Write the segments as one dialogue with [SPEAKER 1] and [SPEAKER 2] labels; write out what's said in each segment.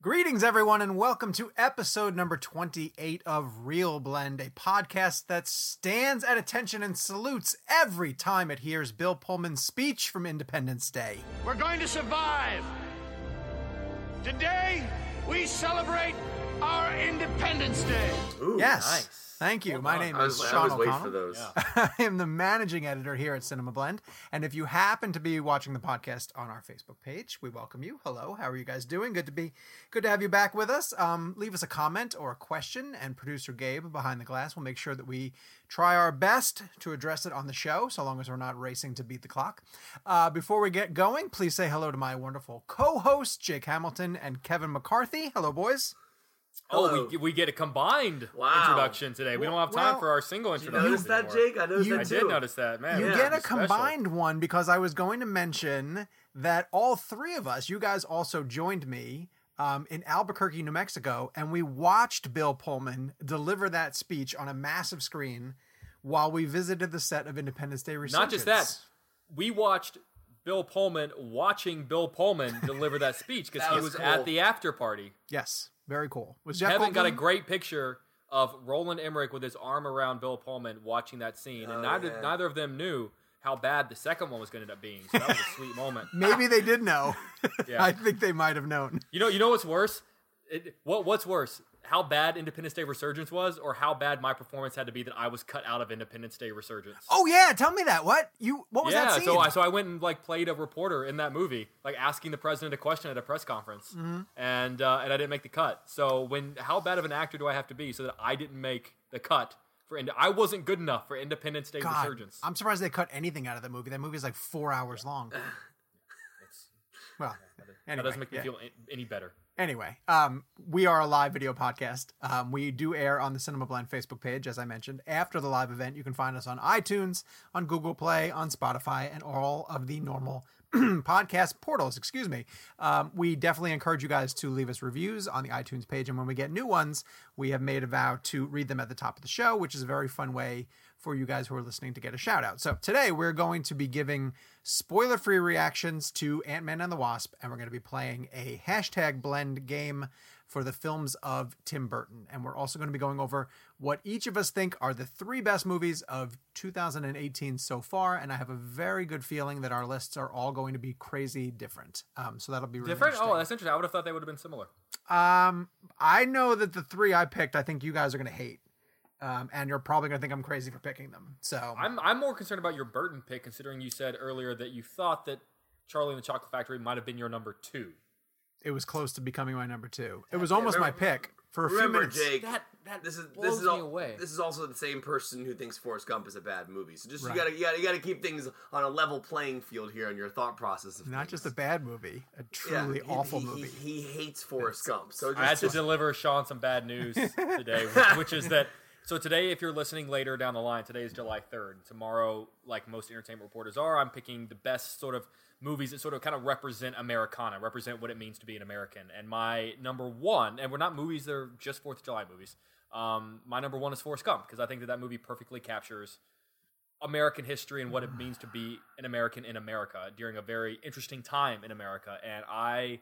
[SPEAKER 1] Greetings, everyone, and welcome to episode number 28 of ReelBlend, a podcast that stands at attention and salutes every time it hears Bill Pullman's speech from Independence Day.
[SPEAKER 2] We're going to survive. Today, we celebrate our Independence Day.
[SPEAKER 3] Ooh,
[SPEAKER 1] yes.
[SPEAKER 3] nice.
[SPEAKER 1] Thank you.
[SPEAKER 3] Well
[SPEAKER 1] My
[SPEAKER 3] done.
[SPEAKER 1] name
[SPEAKER 3] I
[SPEAKER 1] is
[SPEAKER 3] was, I
[SPEAKER 1] Sean
[SPEAKER 3] was
[SPEAKER 1] O'Connell.
[SPEAKER 3] for those.
[SPEAKER 1] I am the managing editor here at Cinema Blend. And if you happen to be watching the podcast on our Facebook page, we welcome you. Hello, how are you guys doing? Good to be good to have you back with us. Um, leave us a comment or a question, and producer Gabe behind the glass will make sure that we try our best to address it on the show, so long as we're not racing to beat the clock. Uh, before we get going, please say hello to my wonderful co-hosts Jake Hamilton and Kevin McCarthy. Hello, boys.
[SPEAKER 3] Hello.
[SPEAKER 4] Oh, we, we get a combined
[SPEAKER 3] Wow.
[SPEAKER 4] introduction today. We don't have time
[SPEAKER 1] Well,
[SPEAKER 4] for our single
[SPEAKER 3] Did you
[SPEAKER 4] introduction.
[SPEAKER 3] notice that,
[SPEAKER 4] anymore.
[SPEAKER 3] Jake? I noticed
[SPEAKER 1] You-
[SPEAKER 3] that
[SPEAKER 4] I
[SPEAKER 3] too.
[SPEAKER 4] did notice that, man.
[SPEAKER 1] You
[SPEAKER 3] Yeah.
[SPEAKER 1] get a
[SPEAKER 4] special.
[SPEAKER 1] combined one because I was going to mention that all three of us, you guys also joined me um, in Albuquerque, New Mexico, and we watched Bill Pullman deliver that speech on a massive screen while we visited the set of Independence Day Resurgence.
[SPEAKER 4] Not just that, we watched Bill Pullman watching Bill Pullman deliver that speech because he
[SPEAKER 3] was
[SPEAKER 4] was
[SPEAKER 3] cool.
[SPEAKER 4] at the after party.
[SPEAKER 1] Yes, very cool. Was Jeff
[SPEAKER 4] Kevin got a great picture of Roland Emmerich with his arm around Bill Pullman watching that scene, and
[SPEAKER 3] Oh,
[SPEAKER 4] neither
[SPEAKER 3] yeah.
[SPEAKER 4] neither of them knew how bad the second one was going to end up being. So that was a sweet moment.
[SPEAKER 1] Maybe they did know.
[SPEAKER 4] Yeah.
[SPEAKER 1] I think they might have known.
[SPEAKER 4] You know, you know what's worse? It, what what's worse? How bad Independence Day Resurgence was, or how bad my performance had to be that I was cut out of Independence Day Resurgence?
[SPEAKER 1] Oh yeah, tell me that. What you? What was
[SPEAKER 4] yeah,
[SPEAKER 1] that scene?
[SPEAKER 4] so I so I went and like played a reporter in that movie, like asking the president a question at a press conference,
[SPEAKER 1] Mm-hmm.
[SPEAKER 4] and uh, and I didn't make the cut. So when how bad of an actor do I have to be so that I didn't make the cut for? Ind- I wasn't good enough for Independence Day
[SPEAKER 1] God,
[SPEAKER 4] Resurgence.
[SPEAKER 1] I'm surprised they cut anything out of the movie. That movie is like four hours long. Well,
[SPEAKER 4] that
[SPEAKER 1] anyway,
[SPEAKER 4] doesn't make me
[SPEAKER 1] yeah.
[SPEAKER 4] feel any better.
[SPEAKER 1] Anyway, um, we are a live video podcast. Um, we do air on the Cinema Blend Facebook page, as I mentioned. After the live event, you can find us on iTunes, on Google Play, on Spotify, and all of the normal podcast portals. Excuse me. Um, we definitely encourage you guys to leave us reviews on the iTunes page, and when we get new ones, we have made a vow to read them at the top of the show, which is a very fun way for you guys who are listening to get a shout out. So today we're going to be giving spoiler free reactions to Ant Man and the Wasp, and we're going to be playing a hashtag blend game for the films of Tim Burton. And we're also going to be going over what each of us think are the three best movies of 2018 so far. And I have a very good feeling that our lists are all going to be crazy different. Um, so that'll be really
[SPEAKER 4] Different? Oh, that's interesting. I would have thought they would have been similar.
[SPEAKER 1] Um, I know that the three I picked, I think you guys are going to hate. Um, and you're probably going to think I'm crazy for picking them. So
[SPEAKER 4] I'm I'm more concerned about your Burton pick, considering you said earlier that you thought that Charlie and the Chocolate Factory might have been your number two.
[SPEAKER 1] It was close to becoming my number two. It was almost my
[SPEAKER 3] remember-
[SPEAKER 1] pick for a few
[SPEAKER 3] Remember,
[SPEAKER 1] minutes.
[SPEAKER 3] Jake.
[SPEAKER 4] That- that
[SPEAKER 3] this is this is
[SPEAKER 4] me
[SPEAKER 3] all,
[SPEAKER 4] away.
[SPEAKER 3] This is also the same person who thinks Forrest Gump is a bad movie. So just
[SPEAKER 1] Right.
[SPEAKER 3] you gotta you gotta you gotta keep things on a level playing field here in your thought process of
[SPEAKER 1] Not
[SPEAKER 3] things.
[SPEAKER 1] just a bad movie, a
[SPEAKER 3] Yeah,
[SPEAKER 1] truly
[SPEAKER 3] he-
[SPEAKER 1] awful
[SPEAKER 3] he,
[SPEAKER 1] movie.
[SPEAKER 3] He, he hates Forrest Gump. So just,
[SPEAKER 4] I had to deliver Sean some bad news today, which is that. So today, if you're listening later down the line, today is July 3rd. Tomorrow, like most entertainment reporters are, I'm picking the best sort of movies that sort of kind of represent Americana, represent what it means to be an American. And my number one, and we're not movies that are just Fourth of July movies. Um, my number one is Forrest Gump because I think that that movie perfectly captures American history and what it means to be an American in America during a very interesting time in America. And I,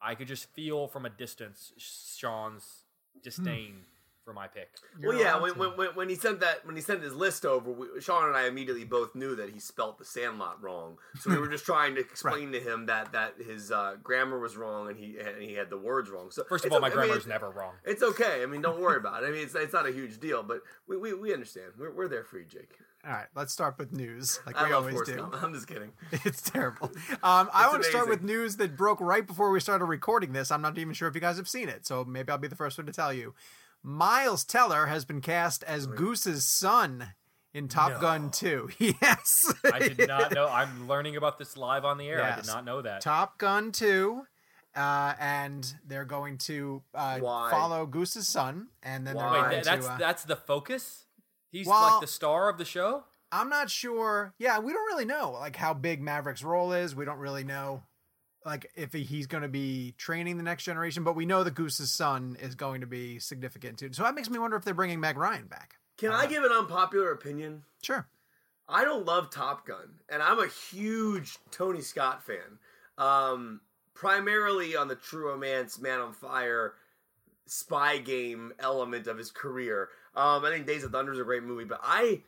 [SPEAKER 4] I could just feel from a distance Sean's disdain for my pick.
[SPEAKER 3] Well, yeah. When, when, when, when he sent that, when he sent his list over, we, Sean and I immediately both knew that he spelt the Sandlot wrong. So we were just trying to explain to him that that his uh, grammar was wrong and he and he had the words wrong. So
[SPEAKER 4] First of
[SPEAKER 3] it's
[SPEAKER 4] all, my
[SPEAKER 3] okay- I mean,
[SPEAKER 4] grammar is
[SPEAKER 3] it's-
[SPEAKER 4] never wrong.
[SPEAKER 3] It's okay. I mean, don't worry about it. I mean, it's, it's not a huge deal, but we, we, we understand. We're, we're there for you, Jake.
[SPEAKER 1] All right, let's start with news, like
[SPEAKER 3] I
[SPEAKER 1] we always do.
[SPEAKER 3] Gump. I'm just kidding.
[SPEAKER 1] It's terrible. Um, I
[SPEAKER 3] It's
[SPEAKER 1] want to start with news that broke right before we started recording this. I'm not even sure if you guys have seen it, so maybe I'll be the first one to tell you. Miles Teller has been cast as Goose's son in Top Gun 2. Yes.
[SPEAKER 4] I did not know. I'm learning about this live on the air. I did not know that.
[SPEAKER 1] Top Gun 2. Uh, and they're going to uh, follow Goose's son, and then
[SPEAKER 3] Why?
[SPEAKER 1] they're
[SPEAKER 4] Wait,
[SPEAKER 1] going to.
[SPEAKER 4] that's
[SPEAKER 1] uh,
[SPEAKER 4] that's the focus. He's
[SPEAKER 1] Well-
[SPEAKER 4] like the star of the show.
[SPEAKER 1] I'm not sure. Yeah, we don't really know like how big Maverick's role is. We don't really know like if he's going to be training the next generation, but we know that Goose's son is going to be significant too. So that makes me wonder if they're bringing Meg Ryan back.
[SPEAKER 3] Can I give an unpopular opinion?
[SPEAKER 1] Sure.
[SPEAKER 3] I don't love Top Gun, and I'm a huge Tony Scott fan. Um, primarily on the True Romance, Man on Fire, spy game element of his career. Um, I think Days of Thunder is a great movie, but I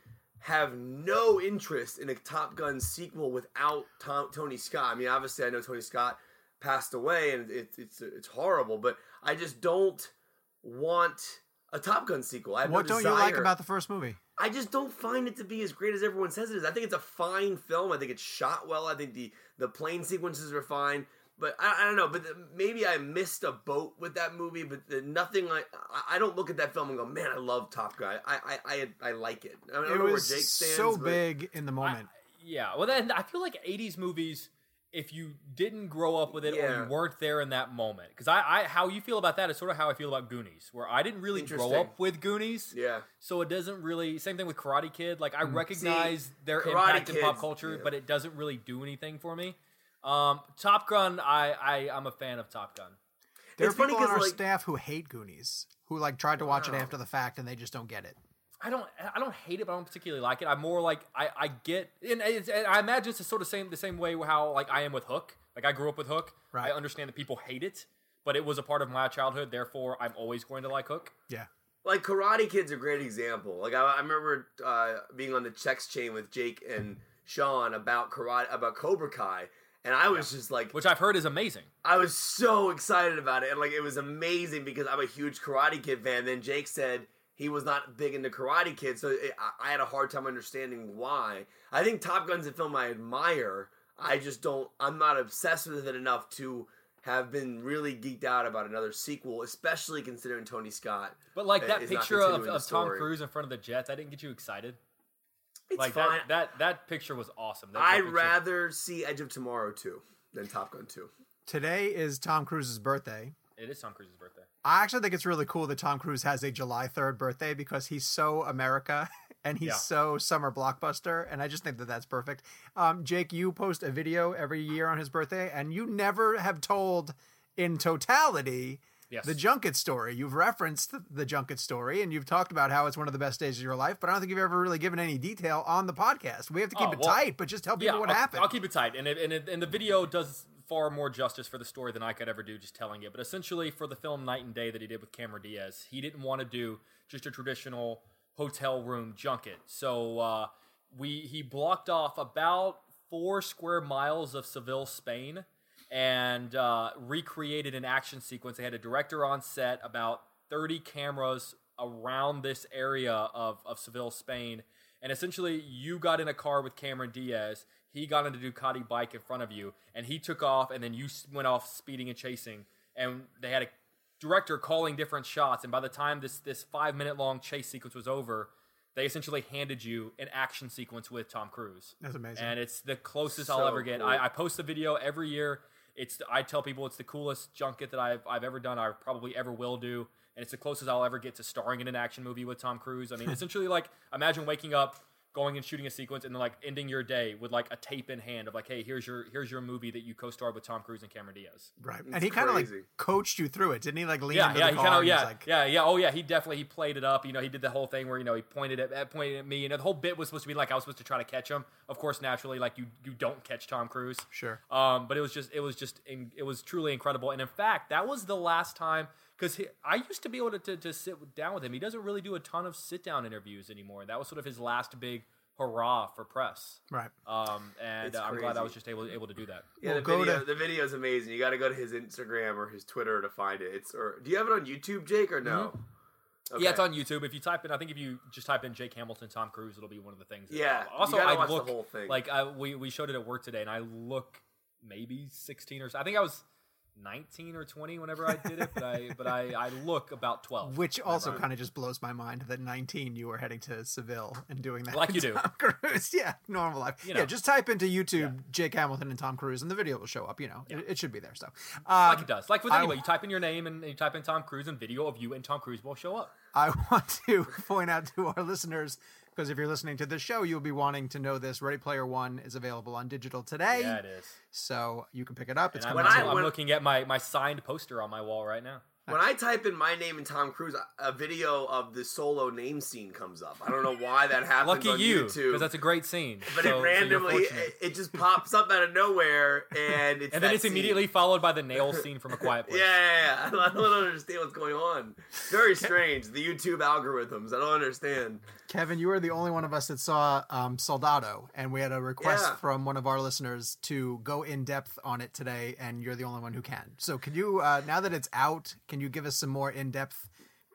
[SPEAKER 3] have no interest in a Top Gun sequel without Tom, Tony Scott. I mean, obviously, I know Tony Scott passed away, and it's it's it's horrible, but I just don't want a Top Gun sequel. I have
[SPEAKER 1] What
[SPEAKER 3] no
[SPEAKER 1] don't you like about the first movie?
[SPEAKER 3] I just don't find it to be as great as everyone says it is. I think it's a fine film. I think it's shot well. I think the the plane sequences are fine. But I, I don't know. But the, maybe I missed a boat with that movie. But the, nothing like I, I don't look at that film and go, man, I love Top Gun. I I I, I like it. I don't
[SPEAKER 1] It
[SPEAKER 3] know where
[SPEAKER 1] was
[SPEAKER 3] Jake stands.
[SPEAKER 1] so big in the moment.
[SPEAKER 4] Yeah, well, then I feel like '80s movies. If you didn't grow up with it or you weren't there in that moment, because I, I, how you feel about that is sort of how I feel about Goonies, where I didn't really grow up with Goonies.
[SPEAKER 3] Yeah.
[SPEAKER 4] So it doesn't really. Same thing with Karate Kid. Like I recognize their
[SPEAKER 3] Mm. Karate
[SPEAKER 4] impact in pop culture,
[SPEAKER 3] yeah.
[SPEAKER 4] but it doesn't really do anything for me. Um, Top Gun, I, I, I'm a fan of Top Gun.
[SPEAKER 1] there are
[SPEAKER 3] it's funny
[SPEAKER 1] people on our
[SPEAKER 3] like-
[SPEAKER 1] staff who hate Goonies, who like tried to watch it after the fact and they just don't get it.
[SPEAKER 4] I don't I don't hate it, but I don't particularly like it. I'm more like I, I get and, it's, and I imagine it's the sort of same the same way how like I am with Hook. Like I grew up with Hook.
[SPEAKER 1] Right.
[SPEAKER 4] I understand that people hate it, but it was a part of my childhood. Therefore, I'm always going to like Hook.
[SPEAKER 1] Yeah.
[SPEAKER 3] like Karate Kid's a great example. Like I, I remember uh, being on the checks chain with Jake and Sean about karate about Cobra Kai, and I was just like,
[SPEAKER 4] which I've heard is amazing.
[SPEAKER 3] I was so excited about it, and like it was amazing because I'm a huge Karate Kid fan. Then Jake said he was not big into Karate Kid, so it, I, I had a hard time understanding why. I think Top Gun's a film I admire. I just don't. I'm not obsessed with it enough to have been really geeked out about another sequel, especially considering Tony Scott.
[SPEAKER 4] But like
[SPEAKER 3] uh,
[SPEAKER 4] that picture of, of Tom. Cruise in front of the Jets, I didn't get you excited.
[SPEAKER 3] It's
[SPEAKER 4] like
[SPEAKER 3] fine.
[SPEAKER 4] that, that that picture was awesome. That, that
[SPEAKER 3] I'd
[SPEAKER 4] picture-
[SPEAKER 3] rather see Edge of Tomorrow 2 than Top Gun 2.
[SPEAKER 1] Today is Tom Cruise's birthday.
[SPEAKER 4] It is Tom Cruise's birthday.
[SPEAKER 1] I actually think it's really cool that Tom Cruise has a July 3rd birthday because he's so America and he's
[SPEAKER 4] Yeah.
[SPEAKER 1] so summer blockbuster. And I just think that that's perfect. Um, Jake, you post a video every year on his birthday, and you never have told in totality
[SPEAKER 4] Yes.
[SPEAKER 1] the junket story. You've referenced the junket story and you've talked about how it's one of the best days of your life, but I don't think you've ever really given any detail on the podcast. We have to keep
[SPEAKER 4] Oh,
[SPEAKER 1] it
[SPEAKER 4] well,
[SPEAKER 1] tight, but just tell people
[SPEAKER 4] yeah,
[SPEAKER 1] what
[SPEAKER 4] I'll,
[SPEAKER 1] happened.
[SPEAKER 4] I'll keep it tight, and it, and, it, and the video does far more justice for the story than I could ever do just telling it. But essentially, for the film Knight and Day that he did with Cameron Diaz, he didn't want to do just a traditional hotel room junket. So uh, we he blocked off about four square miles of Seville, Spain, and uh, recreated an action sequence. They had a director on set, about thirty cameras around this area of, of Seville, Spain. And essentially, you got in a car with Cameron Diaz. He got in a Ducati bike in front of you, and he took off, and then you went off speeding and chasing. And they had a director calling different shots. And by the time this this five minute long chase sequence was over, they essentially handed you an action sequence with Tom Cruise.
[SPEAKER 1] That's amazing.
[SPEAKER 4] And it's the closest
[SPEAKER 3] So
[SPEAKER 4] I'll ever get.
[SPEAKER 3] cool.
[SPEAKER 4] I, I post the video every year. It's I tell people it's the coolest junket that I've I've ever done. I probably ever will do, and it's the closest I'll ever get to starring in an action movie with Tom Cruise. I mean, essentially, like imagine waking up, going and shooting a sequence, and then like ending your day with like a tape in hand of like, hey, here's your here's your movie that you co-starred with Tom Cruise and Cameron Diaz.
[SPEAKER 1] right. And
[SPEAKER 3] It's
[SPEAKER 1] he kind of like coached you through it, didn't he? Like lean
[SPEAKER 4] Yeah,
[SPEAKER 1] into
[SPEAKER 4] yeah,
[SPEAKER 1] the
[SPEAKER 4] he
[SPEAKER 1] car
[SPEAKER 4] kind of, yeah,
[SPEAKER 1] like,
[SPEAKER 4] yeah, yeah. Oh, yeah, he definitely he played it up. You know, he did the whole thing where you know he pointed at, at pointed at me. You know, the whole bit was supposed to be like I was supposed to try to catch him. Of course, naturally, like you you don't catch Tom Cruise.
[SPEAKER 1] Sure.
[SPEAKER 4] Um, but it was just it was just in, it was truly incredible. And in fact, that was the last time because I used to be able to, to to sit down with him. He doesn't really do a ton of sit down interviews anymore. That was sort of his last big hurrah for press.
[SPEAKER 1] right.
[SPEAKER 4] Um, and uh, I'm glad I was just able able to do that.
[SPEAKER 3] Yeah,
[SPEAKER 1] Well,
[SPEAKER 3] the
[SPEAKER 1] go
[SPEAKER 3] video
[SPEAKER 1] to-
[SPEAKER 3] the video is amazing. You got to go to his Instagram or his Twitter to find it. It's or do you have it on YouTube, Jake, or no?
[SPEAKER 4] Mm-hmm. Yeah, it's on YouTube. If you type in, I think if you just type in Jake Hamilton, Tom Cruise, it'll be one of the things.
[SPEAKER 3] Yeah,
[SPEAKER 4] pop Also, I
[SPEAKER 3] watch the whole thing.
[SPEAKER 4] like I, we we showed it at work today, and I look maybe sixteen or so. I think I was nineteen or twenty whenever I did it, but I but I I look about twelve.
[SPEAKER 1] Which also kind of just blows my mind that 19 you were heading to Seville and doing that.
[SPEAKER 4] Like you
[SPEAKER 1] with
[SPEAKER 4] do.
[SPEAKER 1] Cruise. Yeah, normal life.
[SPEAKER 4] You
[SPEAKER 1] Yeah, just type into YouTube Jake Hamilton and Tom Cruise and the video will show up. You know, it, it should be there. So, um,
[SPEAKER 4] like it does. Like with
[SPEAKER 1] I-
[SPEAKER 4] anybody, you type in your name and you type in Tom Cruise, and video of you and Tom Cruise will show up.
[SPEAKER 1] I want to point out to our listeners because if you're listening to this show, you'll be wanting to know this. Ready Player One is available on digital today,
[SPEAKER 4] Yeah, it is.
[SPEAKER 1] so you can pick it up. It's coming
[SPEAKER 3] When I,
[SPEAKER 4] I'm looking at my my signed poster on my wall right now.
[SPEAKER 3] When I type in my name and Tom Cruise, a video of the solo name scene comes up. I don't know why that happens
[SPEAKER 4] Lucky
[SPEAKER 3] on
[SPEAKER 4] you,
[SPEAKER 3] YouTube.
[SPEAKER 4] because that's a great scene.
[SPEAKER 3] but
[SPEAKER 4] So-
[SPEAKER 3] it randomly,
[SPEAKER 4] fortunate.
[SPEAKER 3] it, it just pops up out of nowhere, and it's
[SPEAKER 4] and then it's
[SPEAKER 3] scene.
[SPEAKER 4] immediately followed by the nail scene from A Quiet
[SPEAKER 3] Yeah,
[SPEAKER 4] Place.
[SPEAKER 3] yeah, yeah. I don't, I don't understand what's going on. Very strange. The YouTube algorithms. I don't understand.
[SPEAKER 1] Kevin, you were the only one of us that saw um, Soldado, and we had a request
[SPEAKER 3] Yeah.
[SPEAKER 1] from one of our listeners to go in depth on it today, and you're the only one who can. So, can you, uh, now that it's out, can you give us some more in depth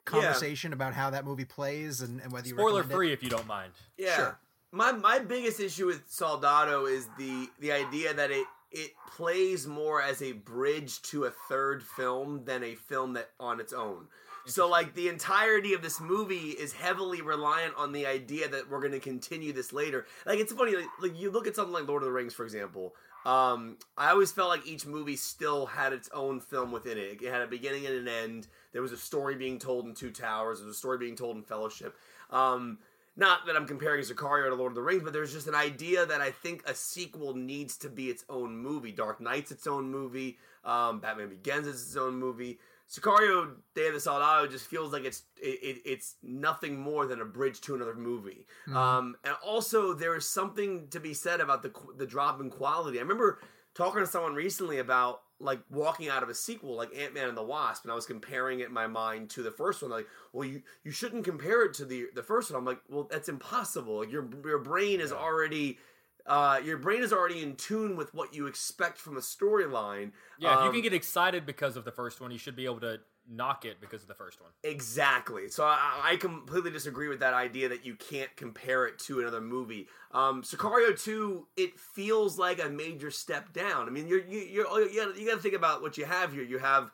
[SPEAKER 1] conversation about how that movie plays and, and whether you
[SPEAKER 4] Spoiler
[SPEAKER 1] recommend it?
[SPEAKER 4] free if you don't mind.
[SPEAKER 3] Yeah.
[SPEAKER 1] Sure.
[SPEAKER 3] My my biggest issue with Soldado is the the idea that it it plays more as a bridge to a third film than a film that on its own. So like the entirety of this movie is heavily reliant on the idea that we're going to continue this later. Like it's funny like, like you look at something like Lord of the Rings for example. Um, I always felt like each movie still had its own film within it. It had a beginning and an end. There was a story being told in Two Towers. There was a story being told in Fellowship. Um, not that I'm comparing Sicario to Lord of the Rings, but there's just an idea that I think a sequel needs to be its own movie. Dark Knight's its own movie. Um, Batman Begins is its own movie. Sicario Day of the Soldado just feels like it's it, it, it's nothing more than a bridge to another movie. Um, and also there is something to be said about the the drop in quality. I remember talking to someone recently about like walking out of a sequel like Ant-Man and the Wasp and I was comparing it in my mind to the first one. Like well you you shouldn't compare it to the the first one. I'm like well that's impossible. Like your your brain is already uh, your brain is already in tune with what you expect from a storyline
[SPEAKER 4] Yeah, if you
[SPEAKER 3] Um,
[SPEAKER 4] can get excited because of the first one, you should be able to knock it because of the first one.
[SPEAKER 3] Exactly. So I, I completely disagree with that idea that you can't compare it to another movie. Um, Sicario 2, it feels like a major step down. I mean, you're, you, you're, you, gotta, you gotta think about what you have here. You have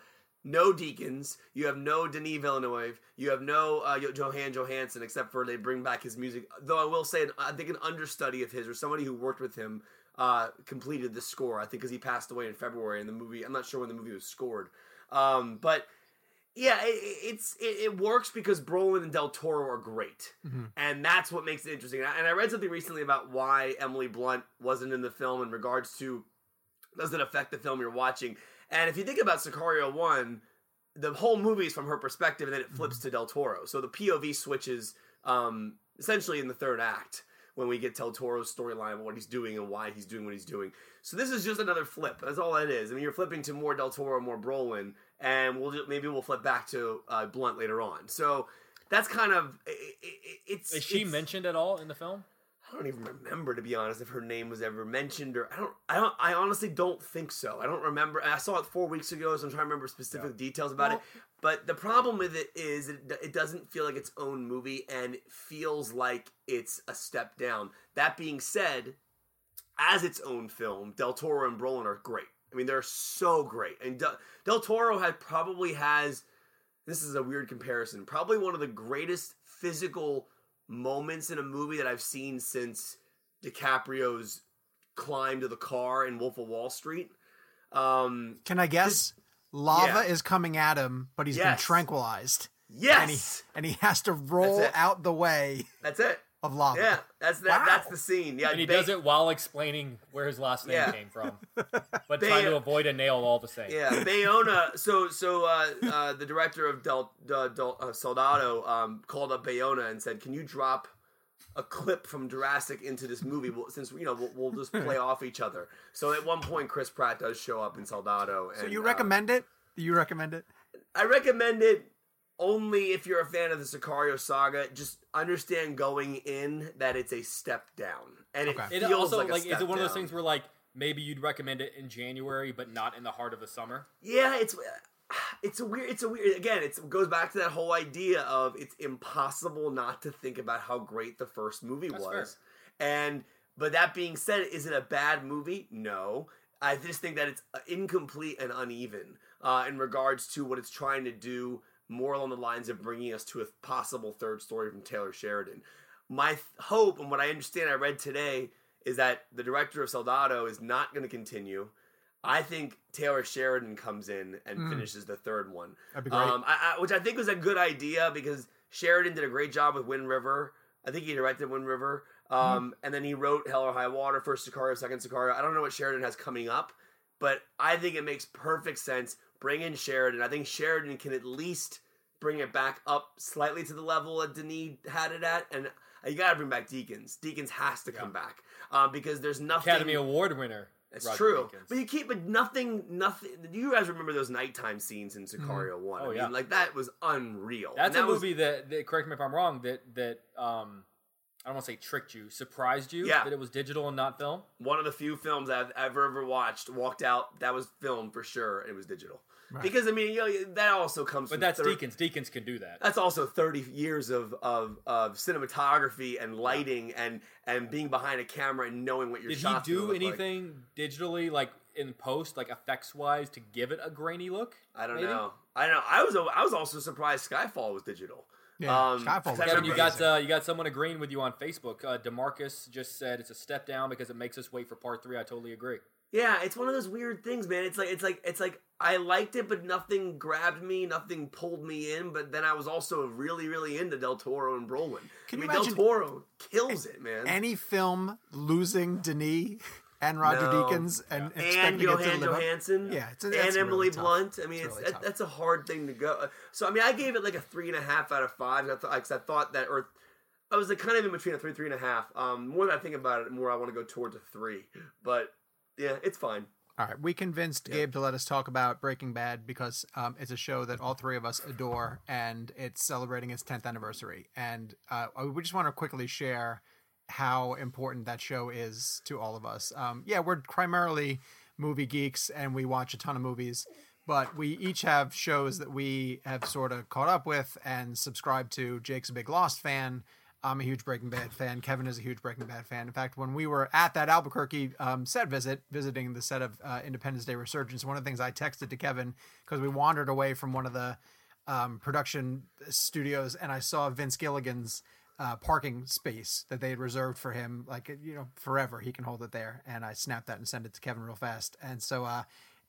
[SPEAKER 3] no Deakins, you have no Denis Villeneuve, you have no uh, Jóhann Jóhannsson, except for they bring back his music. Though I will say, I think an understudy of his or somebody who worked with him uh, completed the score. I think because he passed away in February in the movie. I'm not sure when the movie was scored. Um, but yeah, it, it- it's it, it works because Brolin and Del Toro are great, and that's what makes it interesting. And I, and I read something recently about why Emily Blunt wasn't in the film in regards to does it affect the film you're watching. And if you think about Sicario one, the whole movie is from her perspective, and then it flips to Del Toro. So the POV switches um, essentially in the third act when we get Del Toro's storyline of what he's doing and why he's doing what he's doing. So this is just another flip. That's all it is. I mean, you're flipping to more Del Toro, more Brolin, and we'll just, maybe we'll flip back to uh, Blunt later on. So that's kind of i i it's.
[SPEAKER 4] Is she
[SPEAKER 3] it's-
[SPEAKER 4] mentioned at all in the film?
[SPEAKER 3] I don't even remember to be honest if her name was ever mentioned or I don't I don't I honestly don't think so. I don't remember. I saw it four weeks ago, so I'm trying to remember specific details about it. But the problem with it is it, it doesn't feel like its own movie and it feels like it's a step down. That being said, as its own film, Del Toro and Brolin are great. I mean, they're so great. And Del, Del Toro had probably has this is a weird comparison. Probably one of the greatest physical moments in a movie that I've seen since DiCaprio's climb to the car in Wolf of Wall Street. Um,
[SPEAKER 1] Can I guess? Lava
[SPEAKER 3] Yeah.
[SPEAKER 1] is coming at him, but he's been
[SPEAKER 3] Yes.
[SPEAKER 1] tranquilized, and he
[SPEAKER 3] yes,
[SPEAKER 1] and he has to roll out the way
[SPEAKER 3] that's it.
[SPEAKER 1] Of lava.
[SPEAKER 3] Yeah, that's that.
[SPEAKER 1] Wow.
[SPEAKER 3] That's the scene. Yeah,
[SPEAKER 4] And he
[SPEAKER 3] Ba-
[SPEAKER 4] does it while explaining where his last name
[SPEAKER 3] Yeah.
[SPEAKER 4] came from, but
[SPEAKER 3] They-
[SPEAKER 4] trying to avoid a nail all the same.
[SPEAKER 3] Yeah, Bayona. So, so uh, uh, the director of Del, Del, Del uh, Soldado um, called up Bayona and said, "Can you drop a clip from Jurassic into this movie? Well, since you know we'll, we'll just play off each other." So at one point, Chris Pratt does show up in Soldado. And,
[SPEAKER 1] So you
[SPEAKER 3] uh,
[SPEAKER 1] recommend it? Do you recommend it?
[SPEAKER 3] I recommend it only if you're a fan of the Sicario saga. Just understand going in that it's a step down, and it
[SPEAKER 1] Okay.
[SPEAKER 4] It
[SPEAKER 3] feels
[SPEAKER 4] also
[SPEAKER 3] like, a
[SPEAKER 4] like, is it one of those things where like maybe you'd recommend it in January, but not in the heart of the summer?
[SPEAKER 3] Yeah, it's it's a weird. It's a weird. Again, it's, it goes back to that whole idea of it's impossible not to think about how great the first movie
[SPEAKER 4] That's
[SPEAKER 3] was. And but that being said, is it a bad movie? No. I just think that it's uh, incomplete and uneven uh, in regards to what it's trying to do, more along the lines of bringing us to a possible third story from Taylor Sheridan. My th- hope and what I understand I read today is that the director of Soldado is not going to continue. I think Taylor Sheridan comes in and finishes the third one.
[SPEAKER 1] That'd be great.
[SPEAKER 3] Um, I, I, which I think was a good idea because Sheridan did a great job with Wind River. I think he directed Wind River. Um, And then he wrote Hell or High Water, first Sicario, second Sicario. I don't know what Sheridan has coming up, but I think it makes perfect sense bring in Sheridan. I think Sheridan can at least bring it back up slightly to the level that Denis had it at, and you got to bring back Deakins. Deakins has to come back uh, because there's nothing.
[SPEAKER 4] Academy Award winner.
[SPEAKER 3] It's
[SPEAKER 4] Roger
[SPEAKER 3] true,
[SPEAKER 4] Deakins.
[SPEAKER 3] but you keep but nothing. Nothing. You guys remember those nighttime scenes in Sicario One?
[SPEAKER 4] Oh,
[SPEAKER 3] I
[SPEAKER 4] yeah.
[SPEAKER 3] mean, like that was unreal.
[SPEAKER 4] That's
[SPEAKER 3] And
[SPEAKER 4] a
[SPEAKER 3] that was-
[SPEAKER 4] movie that, that correct me if I'm wrong that that um I don't want to say tricked you, surprised you
[SPEAKER 3] Yeah.
[SPEAKER 4] that it was digital and not film.
[SPEAKER 3] one of the few films I've ever ever watched. Walked out. That was film for sure. It was digital. Because I mean, you know, that also comes.
[SPEAKER 4] But that's
[SPEAKER 3] thir-
[SPEAKER 4] Deakins. Deakins can do that.
[SPEAKER 3] That's also thirty years of, of of cinematography and lighting and and being behind a camera and knowing what your
[SPEAKER 4] Did he
[SPEAKER 3] shots. gonna
[SPEAKER 4] do
[SPEAKER 3] look like.
[SPEAKER 4] anything digitally, like in post, like effects wise, to give it a grainy look?
[SPEAKER 3] I don't
[SPEAKER 4] maybe?
[SPEAKER 3] know. I don't know. I was I was also surprised Skyfall was digital.
[SPEAKER 1] Yeah,
[SPEAKER 3] Um,
[SPEAKER 1] Skyfall
[SPEAKER 3] 'cause
[SPEAKER 1] was
[SPEAKER 3] I
[SPEAKER 4] Kevin, you got uh, you got someone agreeing with you on Facebook. Uh, Demarcus just said it's a step down because it makes us wait for part three. I totally agree.
[SPEAKER 3] Yeah, it's one of those weird things, man. It's like it's like it's like I liked it, but nothing grabbed me, nothing pulled me in. But then I was also really, really into Del Toro and Brolin.
[SPEAKER 1] Can
[SPEAKER 3] I
[SPEAKER 1] you
[SPEAKER 3] mean, Del
[SPEAKER 1] imagine
[SPEAKER 3] Toro kills it, man.
[SPEAKER 1] Any film losing Denis and Roger
[SPEAKER 3] No.
[SPEAKER 1] Deakins and
[SPEAKER 3] and
[SPEAKER 1] expecting it
[SPEAKER 3] Jóhann
[SPEAKER 1] to.
[SPEAKER 3] Jóhannsson,
[SPEAKER 1] Yeah, it's-
[SPEAKER 3] and
[SPEAKER 1] that's really
[SPEAKER 3] Emily. Blunt. I mean,
[SPEAKER 1] It's really
[SPEAKER 3] that, that's a hard thing to go. So I mean, I gave it like a three and a half out of five. I thought, cause I thought that, or I was like kind of in between a three, three and a half. Um, more than I think about it, more I want to go towards a three. But yeah, it's fine.
[SPEAKER 1] All right, we convinced Gabe to let us talk about Breaking Bad because um, it's a show that all three of us adore, and it's celebrating its 10th anniversary. And uh, we just want to quickly share how important that show is to all of us. Um, yeah, we're primarily movie geeks, and we watch a ton of movies, but we each have shows that we have sort of caught up with and subscribed to. Jake's a big Lost fan. I'm a huge Breaking Bad fan. Kevin is a huge Breaking Bad fan. In fact, when we were at that Albuquerque um, set visit, visiting the set of uh, Independence Day Resurgence, one of the things I texted to Kevin because we wandered away from one of the um, production studios and I saw Vince Gilligan's uh, parking space that they had reserved for him, like you know, forever. He can hold it there, and I snapped that and sent it to Kevin real fast. And so, uh,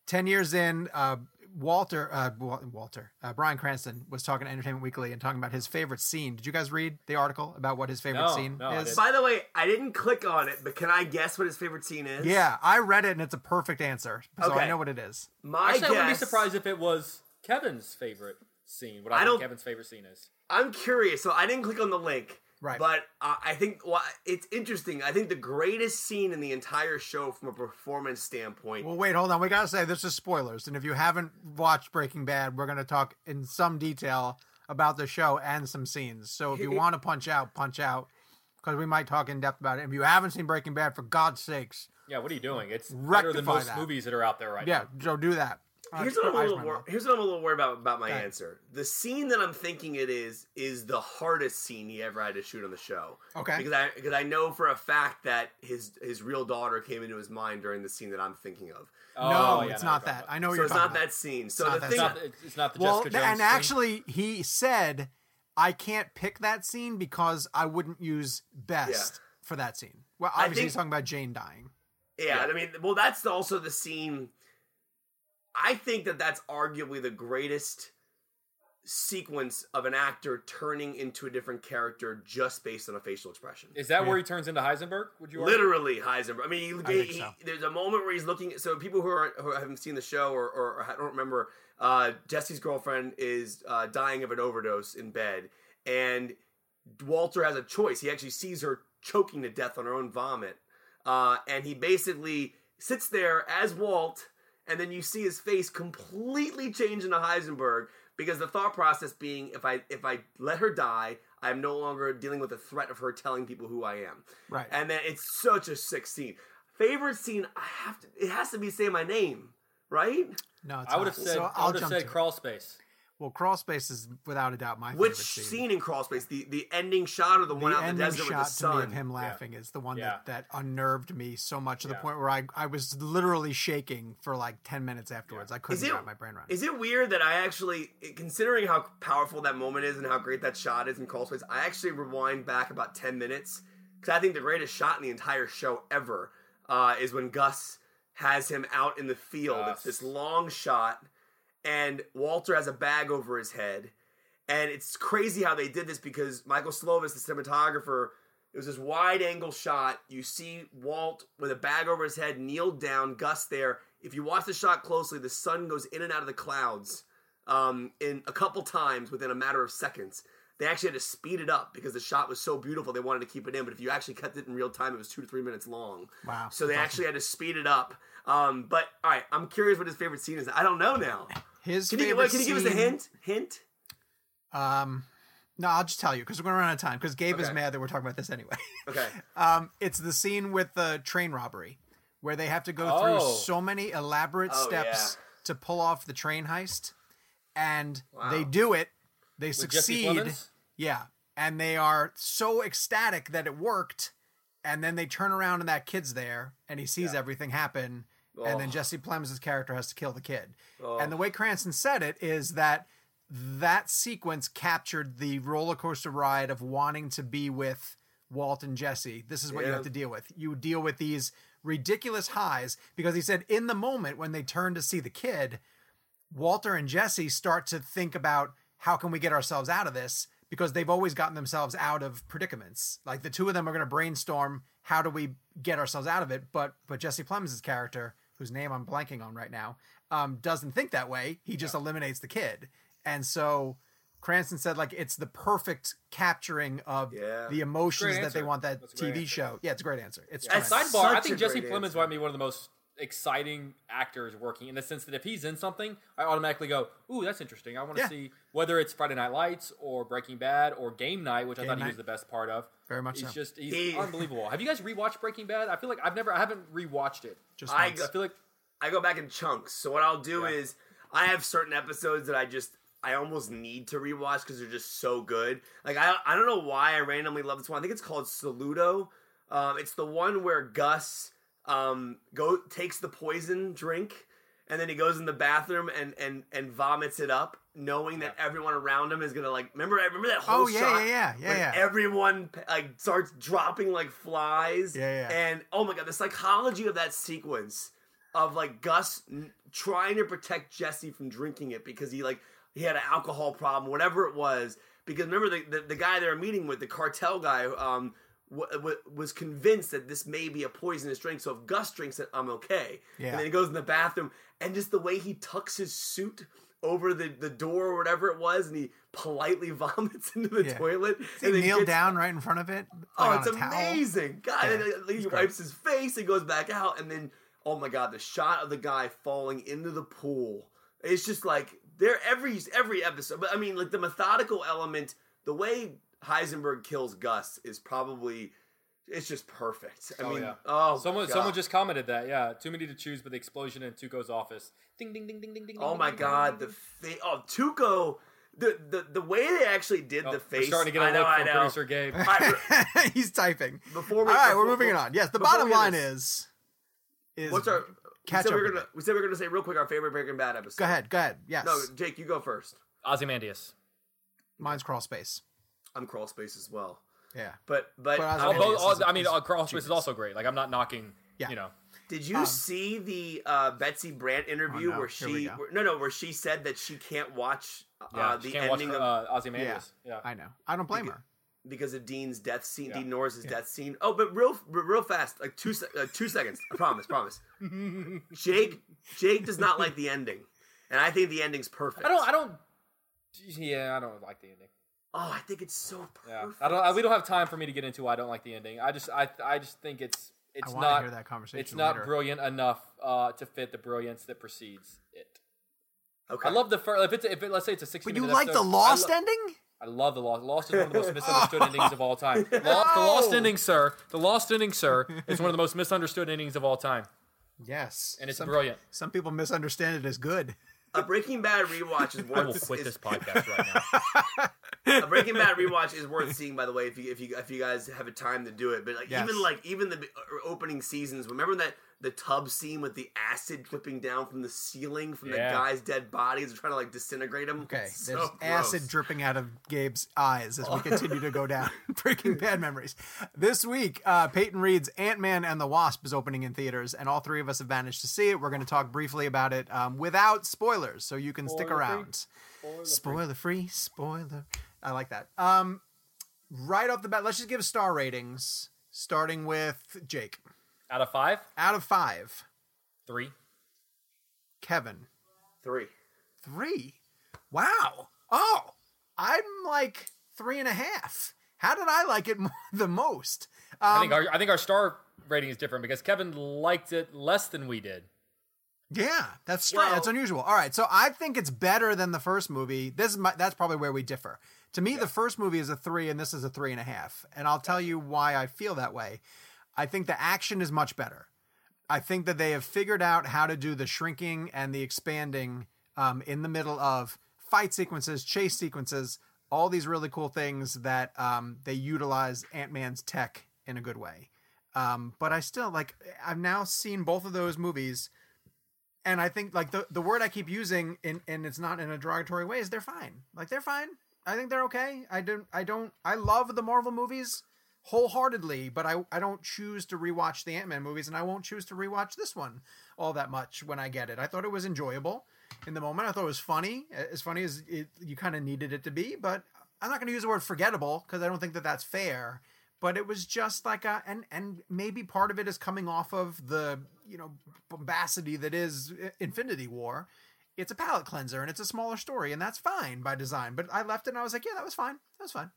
[SPEAKER 1] ten years in, uh, Walter, uh, Walter, uh, Bryan Cranston was talking to Entertainment Weekly and talking about his favorite scene. Did you guys read the article about what his favorite
[SPEAKER 4] No,
[SPEAKER 1] scene
[SPEAKER 4] no,
[SPEAKER 1] is?
[SPEAKER 3] By the way, I didn't click on it, but can I guess what his favorite scene is?
[SPEAKER 1] Yeah, I read it and it's a perfect answer, so I know what it is.
[SPEAKER 3] my
[SPEAKER 4] Actually,
[SPEAKER 3] guess.
[SPEAKER 4] I wouldn't be surprised if it was Kevin's favorite scene. What I,
[SPEAKER 3] I
[SPEAKER 4] think
[SPEAKER 3] don't-
[SPEAKER 4] Kevin's favorite scene is.
[SPEAKER 3] I'm curious, so I didn't click on the link.
[SPEAKER 1] Right.
[SPEAKER 3] But uh, I think well, it's interesting. I think the greatest scene in the entire show from a performance standpoint.
[SPEAKER 1] Well, wait, hold on. We gotta say this is spoilers, and if you haven't watched Breaking Bad, we're gonna talk in some detail about the show and some scenes. So if you want to punch out, punch out, because we might talk in depth about it. If you haven't seen Breaking Bad, for God's sakes,
[SPEAKER 4] Yeah, what are you doing? It's better than most
[SPEAKER 1] that.
[SPEAKER 4] movies that are out there right now.
[SPEAKER 1] yeah,
[SPEAKER 4] now.
[SPEAKER 1] Joe, do that. Uh,
[SPEAKER 3] Here's what I'm a little wor- here's what I'm a little worried about about my answer. The scene that I'm thinking it is is the hardest scene he ever had to shoot on the show.
[SPEAKER 1] Okay.
[SPEAKER 3] Because I because I know for a fact that his his real daughter came into his mind during the scene that I'm thinking of.
[SPEAKER 4] Oh,
[SPEAKER 1] no,
[SPEAKER 4] yeah,
[SPEAKER 1] it's
[SPEAKER 4] no,
[SPEAKER 1] not that.
[SPEAKER 4] talking
[SPEAKER 1] I know what
[SPEAKER 3] so
[SPEAKER 1] you're
[SPEAKER 3] it's not
[SPEAKER 1] about.
[SPEAKER 3] that scene. So
[SPEAKER 1] not
[SPEAKER 3] the thing
[SPEAKER 4] It's not, it's, it's not the
[SPEAKER 1] Well,
[SPEAKER 4] Jessica Jones
[SPEAKER 1] and
[SPEAKER 4] scene.
[SPEAKER 1] actually, he said, "I can't pick that scene because I wouldn't use best for that scene." Well,
[SPEAKER 3] I
[SPEAKER 1] obviously,
[SPEAKER 3] think-
[SPEAKER 1] he's talking about Jane dying.
[SPEAKER 3] Yeah, I mean, well, that's also the scene. I think that that's arguably the greatest sequence of an actor turning into a different character just based on a facial expression.
[SPEAKER 4] Is that where he turns into Heisenberg? Would you argue?
[SPEAKER 3] Literally Heisenberg. I mean, he,
[SPEAKER 1] I
[SPEAKER 3] he-
[SPEAKER 1] so.
[SPEAKER 3] there's a moment where he's looking. So people who, are, who haven't seen the show or, or, or don't remember, uh, Jesse's girlfriend is uh, dying of an overdose in bed, and Walter has a choice. He actually sees her choking to death on her own vomit, uh, and he basically sits there as Walt, and then you see his face completely change into Heisenberg because the thought process being, if I if I let her die, I'm no longer dealing with the threat of her telling people who I am.
[SPEAKER 1] Right.
[SPEAKER 3] And then it's such a sick scene. Favorite scene, I have to. It has to be say my name, right?
[SPEAKER 1] No, it's
[SPEAKER 4] I would have said
[SPEAKER 1] So
[SPEAKER 4] I
[SPEAKER 1] I'll
[SPEAKER 4] would have
[SPEAKER 1] jump
[SPEAKER 4] said
[SPEAKER 1] to
[SPEAKER 4] crawl space.
[SPEAKER 1] Well, crawl space is without a doubt my
[SPEAKER 3] Which
[SPEAKER 1] favorite scene.
[SPEAKER 3] scene in Crawl Space? The the ending shot or the, one
[SPEAKER 1] the
[SPEAKER 3] out in the desert
[SPEAKER 1] shot
[SPEAKER 3] with the sun?
[SPEAKER 1] to me
[SPEAKER 3] sun?
[SPEAKER 1] of him laughing is the one
[SPEAKER 4] Yeah.
[SPEAKER 1] that, that unnerved me so much to the point where I, I was literally shaking for like 10 minutes afterwards. I couldn't
[SPEAKER 3] Is it,
[SPEAKER 1] wrap my brain around it.
[SPEAKER 3] is it weird that I actually, considering how powerful that moment is and how great that shot is in Crawl Space, I actually rewind back about 10 minutes because I think the greatest shot in the entire show ever uh, is when Gus has him out in the field. It's this long shot, and Walter has a bag over his head. And it's crazy how they did this because Michael Slovis, the cinematographer, it was this wide angle shot. You see Walt with a bag over his head, kneeled down, Gus there. if you watch the shot closely, the sun goes in and out of the clouds um, in a couple times within a matter of seconds. They actually had to speed it up because the shot was so beautiful. They wanted to keep it in, but if you actually cut it in real time, it was two to three minutes long.
[SPEAKER 1] Wow,
[SPEAKER 3] So they
[SPEAKER 1] that's
[SPEAKER 3] actually had to speed it up. Um, but all right, I'm curious what his favorite scene is. I don't know now.
[SPEAKER 1] His
[SPEAKER 3] Can you,
[SPEAKER 1] favorite
[SPEAKER 3] wait, can you give us a hint? Hint?
[SPEAKER 1] Um, no, I'll just tell you because we're gonna run out of time. Because Gabe is mad that we're talking about this anyway.
[SPEAKER 3] Okay.
[SPEAKER 1] Um, it's the scene with the train robbery where they have to go
[SPEAKER 4] Oh.
[SPEAKER 1] through so many elaborate
[SPEAKER 3] Oh,
[SPEAKER 1] steps
[SPEAKER 3] yeah.
[SPEAKER 1] to pull off the train heist, and
[SPEAKER 3] Wow.
[SPEAKER 1] they do it. They
[SPEAKER 4] With
[SPEAKER 1] succeed.
[SPEAKER 4] Plemons?
[SPEAKER 1] Yeah, and they are so ecstatic that it worked, and then they turn around and that kid's there, and he sees everything happen, and then. Jesse Plemons' character has to kill the kid.
[SPEAKER 3] Oh.
[SPEAKER 1] And the way Cranston said it is that that sequence captured the roller coaster ride of wanting to be with Walt and Jesse. This is what you have to deal with. You deal with these ridiculous highs because he said in the moment when they turn to see the kid, Walter and Jesse start to think about how can we get ourselves out of this because they've always gotten themselves out of predicaments. Like the two of them are going to brainstorm how do we get ourselves out of it, but but Jesse Plemons' character, whose name I'm blanking on right now, um, doesn't think that way. He just eliminates the kid, and so Cranston said like it's the perfect capturing of
[SPEAKER 3] Yeah.
[SPEAKER 1] the emotions that they want that
[SPEAKER 4] That's a great
[SPEAKER 1] TV
[SPEAKER 4] answer.
[SPEAKER 1] show. Yeah, it's a great answer. It's
[SPEAKER 3] Yeah, it's
[SPEAKER 1] tremendous.
[SPEAKER 4] Sidebar, I think Jesse
[SPEAKER 3] great
[SPEAKER 4] Plemons might be one of the most exciting actors working in the sense that if he's in something, I automatically go, "Ooh, that's interesting. I want to
[SPEAKER 1] Yeah.
[SPEAKER 4] see whether it's Friday Night Lights or Breaking Bad or Game Night, which I
[SPEAKER 1] Game
[SPEAKER 4] thought he was the best part of.
[SPEAKER 1] Very much
[SPEAKER 4] He's
[SPEAKER 1] so.
[SPEAKER 4] just he's
[SPEAKER 3] He-
[SPEAKER 4] unbelievable. Have you guys rewatched Breaking Bad? I feel like I've never, I haven't rewatched it.
[SPEAKER 1] Just
[SPEAKER 3] I
[SPEAKER 1] once.
[SPEAKER 4] I feel like
[SPEAKER 3] I go back in chunks. So what I'll do
[SPEAKER 4] Yeah.
[SPEAKER 3] is I have certain episodes that I just I almost need to rewatch because they're just so good. Like I I don't know why I randomly love this one. I think it's called Saludo. Um, it's the one where Gus um go takes the poison drink and then he goes in the bathroom and and and vomits it up, knowing that everyone around him is gonna like remember remember that whole
[SPEAKER 1] Oh, yeah,
[SPEAKER 3] shot
[SPEAKER 1] yeah, yeah, yeah,
[SPEAKER 3] when
[SPEAKER 1] yeah.
[SPEAKER 3] everyone like starts dropping like flies.
[SPEAKER 1] Yeah, yeah.
[SPEAKER 3] And oh my god, the psychology of that sequence of like Gus n- trying to protect Jesse from drinking it because he like he had an alcohol problem, whatever it was. Because remember the the, the guy they were meeting with, the cartel guy, um, w- w- was convinced that this may be a poisonous drink. So if Gus drinks it, I'm okay.
[SPEAKER 1] Yeah.
[SPEAKER 3] And then he goes in the bathroom, and just the way he tucks his suit over the, the door or whatever it was, and he politely vomits into the
[SPEAKER 1] Yeah.
[SPEAKER 3] toilet.
[SPEAKER 1] Does
[SPEAKER 3] and then
[SPEAKER 1] kneel
[SPEAKER 3] gets-
[SPEAKER 1] down right in front of it.
[SPEAKER 3] Oh, it's
[SPEAKER 1] on towel?
[SPEAKER 3] amazing! God,
[SPEAKER 1] Yeah,
[SPEAKER 3] he
[SPEAKER 1] it's
[SPEAKER 3] wipes his face, and goes back out, and then oh my god, the shot of the guy falling into the pool. It's just like there every every episode. But I mean, like the methodical element, the way Heisenberg kills Gus is probably it's just perfect. I
[SPEAKER 4] Oh,
[SPEAKER 3] mean,
[SPEAKER 4] yeah.
[SPEAKER 3] oh
[SPEAKER 4] someone
[SPEAKER 3] God.
[SPEAKER 4] someone just commented that. Yeah, too many to choose, but the explosion in Tuco's office. Ding ding ding ding ding ding.
[SPEAKER 3] Oh
[SPEAKER 4] ding,
[SPEAKER 3] my
[SPEAKER 4] ding,
[SPEAKER 3] god,
[SPEAKER 4] ding,
[SPEAKER 3] the
[SPEAKER 4] ding,
[SPEAKER 3] fa- oh Tuco. The, the the way they actually did
[SPEAKER 4] Oh,
[SPEAKER 3] the
[SPEAKER 4] we're
[SPEAKER 3] face,
[SPEAKER 4] starting to get a
[SPEAKER 3] I know,
[SPEAKER 4] look
[SPEAKER 3] I
[SPEAKER 4] from
[SPEAKER 3] know.
[SPEAKER 4] producer Gabe.
[SPEAKER 3] I-
[SPEAKER 1] He's typing.
[SPEAKER 3] Before we-
[SPEAKER 1] All right,
[SPEAKER 3] before-
[SPEAKER 1] we're moving it on. Yes, the bottom line
[SPEAKER 3] this-
[SPEAKER 1] is is
[SPEAKER 3] What's our?
[SPEAKER 1] catch
[SPEAKER 3] we said
[SPEAKER 1] up
[SPEAKER 3] we were gonna. We said we were gonna say real quick our favorite Breaking Bad episode.
[SPEAKER 1] Go ahead, go ahead. Yes.
[SPEAKER 3] No, Jake, you go first.
[SPEAKER 4] Ozymandias.
[SPEAKER 1] Mine's crawl space.
[SPEAKER 3] I'm crawl space as well,
[SPEAKER 1] Yeah.
[SPEAKER 3] but but
[SPEAKER 1] But
[SPEAKER 3] um,
[SPEAKER 1] Ozymandias
[SPEAKER 4] Oh, both, all,
[SPEAKER 1] a-
[SPEAKER 4] I mean,
[SPEAKER 1] is
[SPEAKER 4] uh, Crawl Space is also great. Like I'm not knocking.
[SPEAKER 1] Yeah.
[SPEAKER 4] You know.
[SPEAKER 3] did you see the uh, Betsy Brandt interview
[SPEAKER 1] Um, oh, no.
[SPEAKER 3] where she? Where, no, no, where she said that she can't watch uh,
[SPEAKER 4] Yeah.
[SPEAKER 3] the
[SPEAKER 4] you can't watch
[SPEAKER 3] ending of
[SPEAKER 4] uh, Ozymandias. Yeah.
[SPEAKER 1] I know. I don't blame her.
[SPEAKER 3] because of Dean's death scene,
[SPEAKER 4] Yeah.
[SPEAKER 3] Dean Norris's death scene. Oh, but real, real fast, like two, se- uh, two seconds. I promise, promise. Jake, Jake does not like the ending, and I think the ending's perfect.
[SPEAKER 4] I don't. I don't. Yeah, I don't like the ending.
[SPEAKER 3] Oh, I think it's so
[SPEAKER 4] Yeah,
[SPEAKER 3] perfect.
[SPEAKER 4] I don't. I, we don't have time for me to get into. Why I don't like the ending. I just. I. I just think it's. It's
[SPEAKER 1] I
[SPEAKER 4] not.
[SPEAKER 1] hear that conversation.
[SPEAKER 4] It's not
[SPEAKER 1] later.
[SPEAKER 4] brilliant enough uh, to fit the brilliance that precedes it.
[SPEAKER 3] Okay.
[SPEAKER 4] I love the first. If it's if it, let's say it's a sixty.
[SPEAKER 1] But you
[SPEAKER 4] minute
[SPEAKER 1] like the
[SPEAKER 4] episode,
[SPEAKER 1] lost
[SPEAKER 4] I, lo-
[SPEAKER 1] ending?
[SPEAKER 4] I love the lost. Lost is one of the most misunderstood endings of all time. Lost, The lost ending, sir. The lost ending, sir, is one of the most misunderstood endings of all time,
[SPEAKER 1] Yes.
[SPEAKER 4] and it's
[SPEAKER 1] some,
[SPEAKER 4] brilliant.
[SPEAKER 1] Some people misunderstand it as good.
[SPEAKER 3] a Breaking Bad rewatch is
[SPEAKER 4] I will quit
[SPEAKER 3] is-
[SPEAKER 4] this podcast right now.
[SPEAKER 3] A Breaking Bad rewatch is worth seeing. By the way, if you if you if you guys have a time to do it, but like
[SPEAKER 1] Yes.
[SPEAKER 3] even like even the uh, opening seasons, remember that the tub scene with the acid dripping down from the ceiling from
[SPEAKER 4] Yeah.
[SPEAKER 3] the guy's dead bodies, trying to like disintegrate them.
[SPEAKER 1] Okay.
[SPEAKER 3] So
[SPEAKER 1] There's acid dripping out of Gabe's eyes as we continue to go down Breaking Bad memories. This week, uh, Peyton Reed's Ant Man and the Wasp is opening in theaters, and all three of us have managed to see it. We're going to talk briefly about it um, without spoilers, so you can stick
[SPEAKER 4] Spoiler-free.
[SPEAKER 1] around. Spoiler free, spoiler. I like that. Um, right off the bat, let's just give star ratings, starting with Jake.
[SPEAKER 4] Out of five,
[SPEAKER 1] Out of five,
[SPEAKER 4] three.
[SPEAKER 1] Kevin.
[SPEAKER 3] Three.
[SPEAKER 1] Three. Wow. Oh, I'm like three and a half. How did I like it the most? Um,
[SPEAKER 4] I think our I think our star rating is different because Kevin liked it less than we did.
[SPEAKER 1] Yeah, that's strange.
[SPEAKER 3] Well-
[SPEAKER 1] that's unusual. All right, so I think it's better than the first movie. This is my, that's probably where we differ. To me, the first movie is a three, and this is a three and a half. And I'll tell you why I feel that way. I think the action is much better. I think that they have figured out how to do the shrinking and the expanding um, in the middle of fight sequences, chase sequences, all these really cool things that um, they utilize Ant Man's tech in a good way. Um, but I still like. I've now seen both of those movies and I think like the the word I keep using in and it's not in a derogatory way is they're fine. Like they're fine. I think they're okay. I don't I don't I love the Marvel movies wholeheartedly, but I I don't choose to rewatch the Ant-Man movies and I won't choose to rewatch this one all that much when I get it. I thought it was enjoyable in the moment. I thought it was funny, as funny as it, you kind of needed it to be, but I'm not going to use the word forgettable because I don't think that that's fair but it was just like a and and maybe part of it is coming off of the you know bombacity that is uh, Infinity War. It's a palate cleanser and it's a smaller story and that's fine by design. But I left it and I was like, yeah, that was fine. That was fine.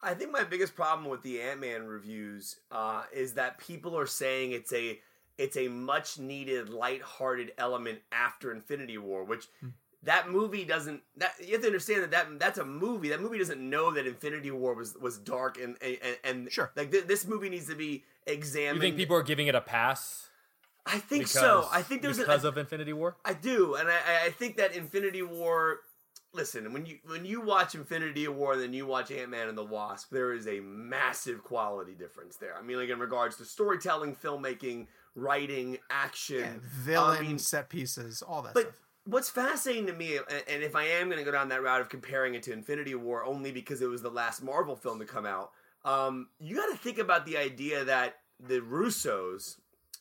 [SPEAKER 3] I think my biggest problem with the Ant Man reviews uh, is that people are saying it's a it's a much needed lighthearted element after Infinity War, which that movie doesn't. That you have to understand that, that that's a movie. That movie doesn't know that Infinity War was was dark and and, and
[SPEAKER 1] Sure.
[SPEAKER 3] like th- this movie needs to be examined.
[SPEAKER 4] You think people are giving it a pass?
[SPEAKER 3] I think
[SPEAKER 4] Because,
[SPEAKER 3] so. I think there's
[SPEAKER 4] because
[SPEAKER 3] a,
[SPEAKER 4] of Infinity War.
[SPEAKER 3] I do, and I, I think that Infinity War. Listen, when you when you watch Infinity War and then you watch Ant Man and the Wasp, there is a massive quality difference there. I mean, like in regards to storytelling, filmmaking, writing, action,
[SPEAKER 1] Yeah, villain
[SPEAKER 3] I mean,
[SPEAKER 1] set pieces, all that
[SPEAKER 3] but
[SPEAKER 1] stuff.
[SPEAKER 3] what's fascinating to me, and- and if I am going to go down that route of comparing it to Infinity War only because it was the last Marvel film to come out, um, you got to think about the idea that the Russos.